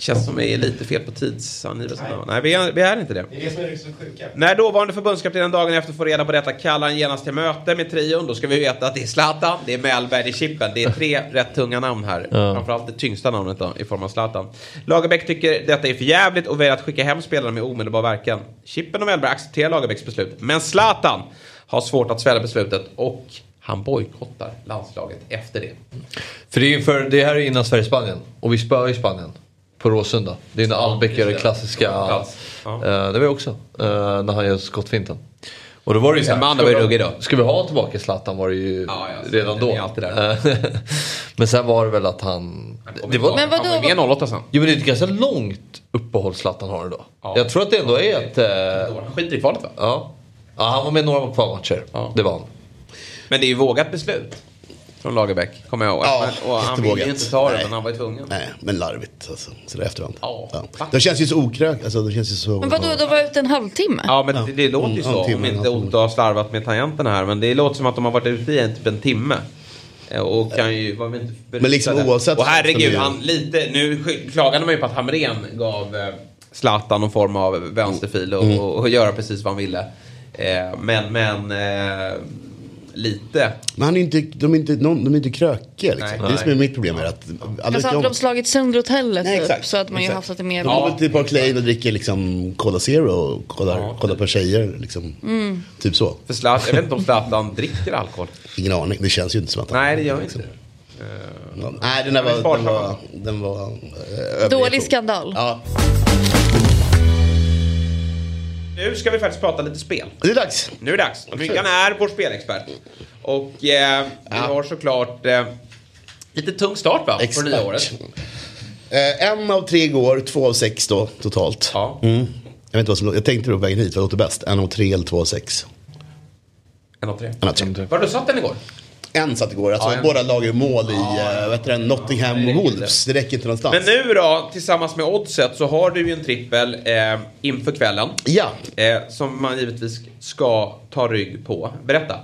Känns som det är lite fel på tidsangivelsen. Nej, Nej vi, är, vi är inte det. Det är det som är så sjuka. När dåvarande förbundskaptenen dagen efter får reda på detta kallar han genast till möte med trion. Då ska vi veta att det är Zlatan, det är Mellberg, det är Chippen. Det är tre rätt tunga namn här. Framförallt det tyngsta namnet då, i form av Zlatan. Lagerbäck tycker detta är för jävligt och väljer att skicka hem spelarna med omedelbar verkan. Chippen och Mellberg accepterar Lagerbäcks beslut. Men Zlatan har svårt att svälja beslutet och han bojkottar landslaget efter det. För det, är för, det här är innan Sverige-Spanien. Och vi spöar ju Spanien. På Råsunda. Det är när Albeck gör det klassiska. Ja. Eh, det var jag också. eh, när han gör skottfinten. Och då var det ju så Men här, man var ju ruggig då. Ska vi ha tillbaka Zlatan var det ju Ja, ja, redan det då. Eh, men sen var det väl att han... Det var, Men vadå? Han var ju med 08 sen. jo men det är ett ganska långt uppehåll Zlatan har idag. Ja. Jag tror att det ändå är ett... eh, Han skiter i kvalet va? ja. ja, han var med några kvalmatcher. Ja. Det var han. Men det är ju vågat beslut. Från Lagerbäck, kommer jag ihåg. Ja, men, och han ville ju inte ta det, Nej. men han var ju tvungen. Nej, men larvigt alltså. Sådär efterhand. Ja. Det känns ju så okrök. Alltså, det känns ju så... Men vadå, de var ute en halvtimme? Ja, men det, det låter ju Mm, så. om inte. Otto har slarvat med tangenterna här. Men det låter som att de har varit ute i en, typ en timme. Eh, Och kan ju vara inte Men liksom oavsett Och herregud, han lite... Nu klagade man ju på att Hamrén gav eh, Zlatan någon form av vänsterfil och, Mm. och, och göra precis vad han ville. Eh, men, men... Eh, lite. Men han är inte, de, är inte, någon, de är inte krökiga liksom. Nej. det är som är mitt problem. Är att Alltså hade om- de slagit sönder hotellet Nej, typ, exakt, så att man ju exakt. haft lite mer... Går väl till Park Lane och dricker liksom Cola Zero och kollar, Ja. kollar på tjejer. Liksom. Mm. Typ så. För Zlatan, jag vet inte om Zlatan dricker alkohol. Ingen aning. Det känns ju inte som att han... Nej, det gör inte det. Ja, Nej, den där var... Den var, den var eh, Dålig skandal. Ja, Nu ska vi faktiskt prata lite spel. det är dags. Nu är det dags. Myggan är vår spelexpert. Och eh, vi har såklart eh, lite tung start va? På Expert. nya året. Eh, en av tre går, två av sex då totalt. Ja. Mm. Jag, vet inte vad som, jag tänkte på vägen hit, vad låter bäst? En av tre eller två av sex? En av tre. En av tre. Var du satt den igår? En satt igår, alltså Ja, båda lag gör mål i eh, vad heter det, Nottingham och räcker Wolves. Det räcker inte någonstans. Men nu då, tillsammans med oddset, så har du ju en trippel eh, inför kvällen. Ja, Eh, som man givetvis ska ta rygg på. Berätta.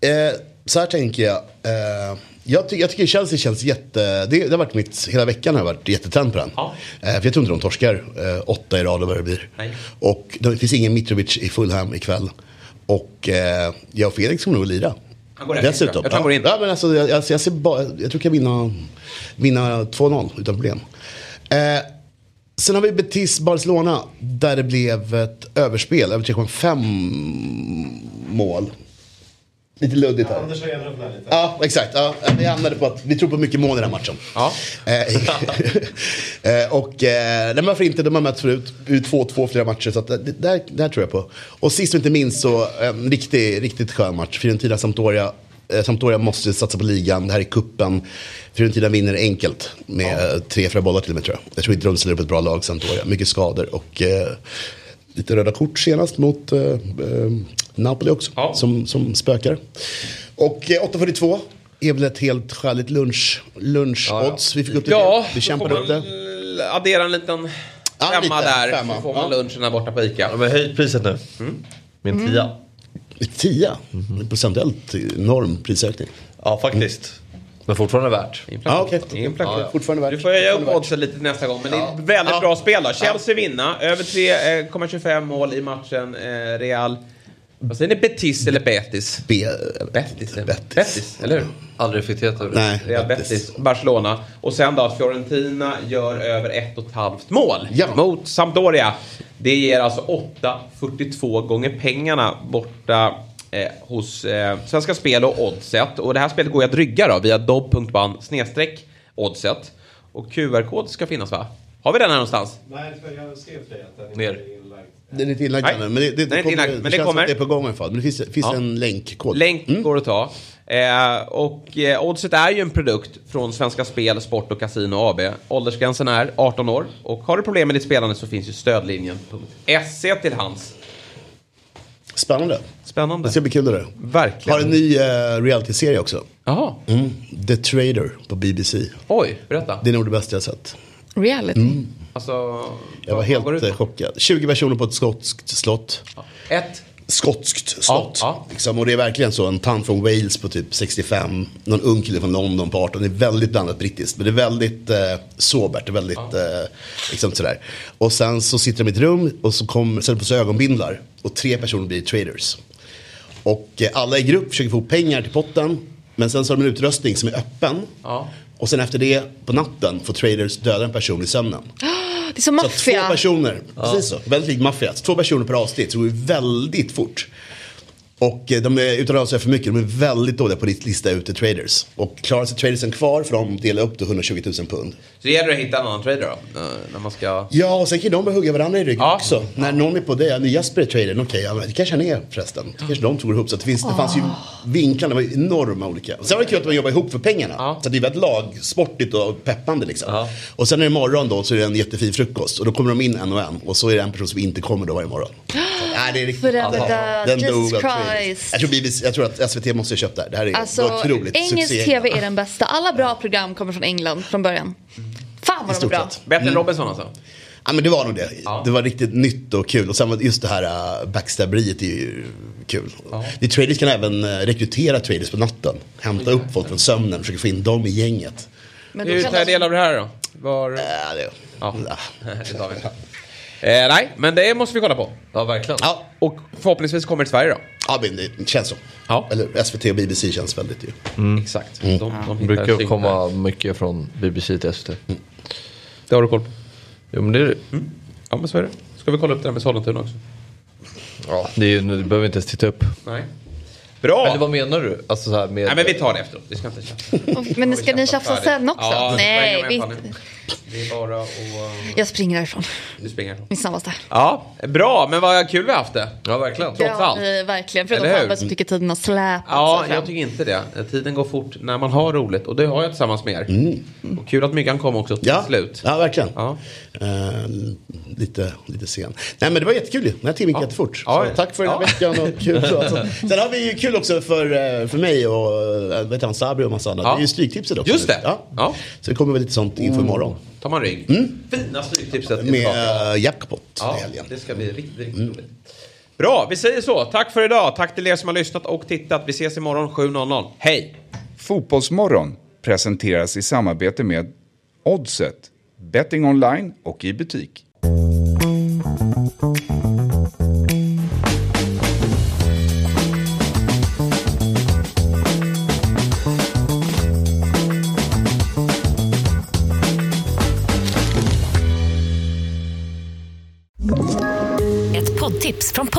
Eh, så här tänker jag. Eh, jag, ty- jag tycker Chelsea känns jätte... Det, det har varit mitt... Hela veckan har jag varit jättetänd på den. Ja. Eh, för jag tror inte de torskar eh, åtta i rad eller vad det blir. Nej. Och det finns ingen Mitrovic i Fulham ikväll. Och eh, jag och Felix kommer nog att lira. Han går rätt in, Dessutom. Jag tror han går in. Ja, men alltså, jag, jag, jag, ser bara, jag tror jag kan vinna, vinna 2-0 utan problem. Eh, sen har vi Betis Barcelona. Där det blev ett överspel. Över 3,5 mål. Lite luddigt här. Anders har ändrat lite. Ja, exakt. Ja, vi hamnade på att vi tror på mycket mål i den här matchen. Ja. Eh, eh, och eh, nej, varför inte? De har mötts förut. Ut 2-2 flera matcher. Så att det, där, det här tror jag på. Och sist och inte minst så en riktig, riktigt skön match. Fiorentina-Sampdoria. Eh, Sampdoria måste satsa på ligan. Det här är kuppen. Fiorentina vinner enkelt med eh, tre, fyra bollar till och med tror jag. Jag tror inte de ställer upp ett bra lag, Sampdoria. Mycket skador och eh, lite röda kort senast mot eh, Napoli också. Ja. Som, som spökar. Och eh, 8.42 är väl ett helt skäligt lunch, lunchodds. Vi fick upp det. Ja, vi kämpade upp det. addera en liten Ja, femma lite, där. femma. Så får man Ja. lunchen där borta på ICA. De har höjt priset nu. Med en tia. Tia. Procentuellt enorm prisökning. Ja, faktiskt. Men fortfarande värt. Inflation. Ja, okej. Inflation. Ja, ja. Fortfarande värt. Du får höja upp oddsen lite till nästa gång. Men det är ett väldigt bra spel då. Chelsea vinna. Över 3,25 mål i matchen. Eh, Real. Vad säger ni? Betis eller Betis? B, Betis. eller- Betis. Betis, eller hur? Aldrig reflekterat över det. Nej, Real Betis. Betis, Barcelona. Och sen då att Fiorentina gör över ett och ett halvt mål Ja. mot Sampdoria. Det ger alltså 8,42 gånger pengarna borta eh, hos eh, Svenska Spel och Oddset. Och det här spelet går ju att rygga då via dobb.ban snedstreck oddset. Och QR-kod ska finnas va? Har vi den här någonstans? Nej, för jag skrev till dig att den Ner. är inlagd. Den är inte inlagd ännu. Men det, det, inte kommer, inlagd, men det känns kommer. Att det är på gång i alla fall. Men det finns, finns Ja. en länkkod. Länk Mm. går att ta. Eh, och eh, Oddset är ju en produkt från Svenska Spel, Sport och Casino AB. Åldersgränsen är 18 år. Och har du problem med ditt spelande så finns ju stödlinjen.se till hands. Spännande. Spännande. Det ska bli kul det där. Verkligen. Har en ny uh, reality-serie också. Jaha. Mm. The Trader på BBC. Oj, berätta. Det är nog det bästa jag sett. Reality. Alltså, Jag var helt chockad. 20 personer på ett skotskt slott. Ett. Skotskt slott. Ja, Liksom, och det är verkligen så. En tant från Wales på typ 65. Någon ung kille från London på 18. Det är väldigt blandat brittiskt. Men det är väldigt eh, sobert. Det är väldigt eh, liksom sådär. Och sen så sitter de i ett rum och så kommer, sätter på sig ögonbindlar. Och tre personer blir traders. Och eh, alla i grupp försöker få pengar till potten. Men sen så har de en utrustning som är öppen. Ja. Och sen efter det på natten får traders döda en person i sömnen. Det är som Så att två maffia. personer, precis så, väldigt likt maffia. Två personer per avsnitt, så det går väldigt fort. Och eh, de är, utan att avslöja för mycket, de är väldigt dåliga på att lista ut traders. Och klarar sig tradersen kvar för de delar upp till 120 000 pund. Så det gäller att hitta annan trader då? eh, När man ska... Ja, och sen kan de börja hugga varandra i ryggen Ja. också. När någon är på det, nu Jasper är tradern, okej, ja, men det kanske han är förresten. Det kanske de tog ihop. Så att det, finns, det fanns ju vinklar, det var enorma olika. Och sen var det kul att man jobbar ihop för pengarna. Ja. Så det är väldigt lagsportigt och peppande liksom. Och sen är det morgon då så är det en jättefin frukost. Och då kommer de in en och en. Och så är det en person som inte kommer då varje morgon. Så, nej, det är riktigt. Ja. Den dog av Jag tror, BBC, jag tror att SVT måste ha köpt det här. Det här är Alltså, otroligt engelsk succé. tv är den bästa. Alla bra program kommer från England från början. Fan vad de är bra. sett. Bättre än Robinson alltså? Ja men det var nog det. Ja. Det var riktigt nytt och kul. Och sen var just det här uh, backstabberiet är ju kul. Det traders kan även uh, rekrytera traders på natten. Hämta upp folk från sömnen, försöka få in dem i gänget. Men Hur tar kan jag de... del av det här då? Var... Ja, det, Ja. ja. det tar vi. Eh, nej, men det måste vi kolla på. Ja, verkligen. Ja. Och förhoppningsvis kommer det till Sverige då. Ja, men det känns så. Ja. Eller SVT och BBC känns väldigt ju. Exakt. De, de Det hittar brukar där. komma mycket från BBC till SVT. Det har du koll på. Jo, men det är det. Ja, men så är det. Ska vi kolla upp det där med Sollentuna också? Ja, det är ju, du behöver inte ens titta upp. Nej. Bra! Eller vad menar du? Alltså så här med... Nej, men vi tar det efteråt. Vi ska inte tjafsa. Men ska ni tjafsa sen också? Ja, Nej, Nej, vi... Det är bara att... Uh, jag springer härifrån. du springer. Min snabbaste. Ja, bra. Men vad kul vi har haft det. Ja, verkligen. Trots allt. eh, verkligen. Förutom Eller hur? Fabbe som tycker tiden har släpat Ja, jag tycker inte det. Tiden går fort när man har roligt och det har jag tillsammans med er. Mm. Och kul att Myggan kom också till Ja, slut. ja verkligen. Ja. Eh, lite, lite sen. Nej men det var jättekul. Den här timmen gick Ja. jättefort. Ja, så ja. tack för den här Ja. veckan och kul. alltså. Sen har vi ju kul också för, eh, för mig och äh, vet han, Sabri och massa. Ja. Det är ju Stryktipset också. Just det. Ja. Ja. Så det kommer väl lite sånt inför imorgon. Tar man rygg. Fina stryktipset Med uh, jackpot Ja, i helgen. det ska bli riktigt, riktigt roligt. Bra, vi säger så. Tack för idag. Tack till er som har lyssnat och tittat. Vi ses imorgon 7.00. Hej! Fotbollsmorgon presenteras i samarbete med Oddset, betting online och i butik.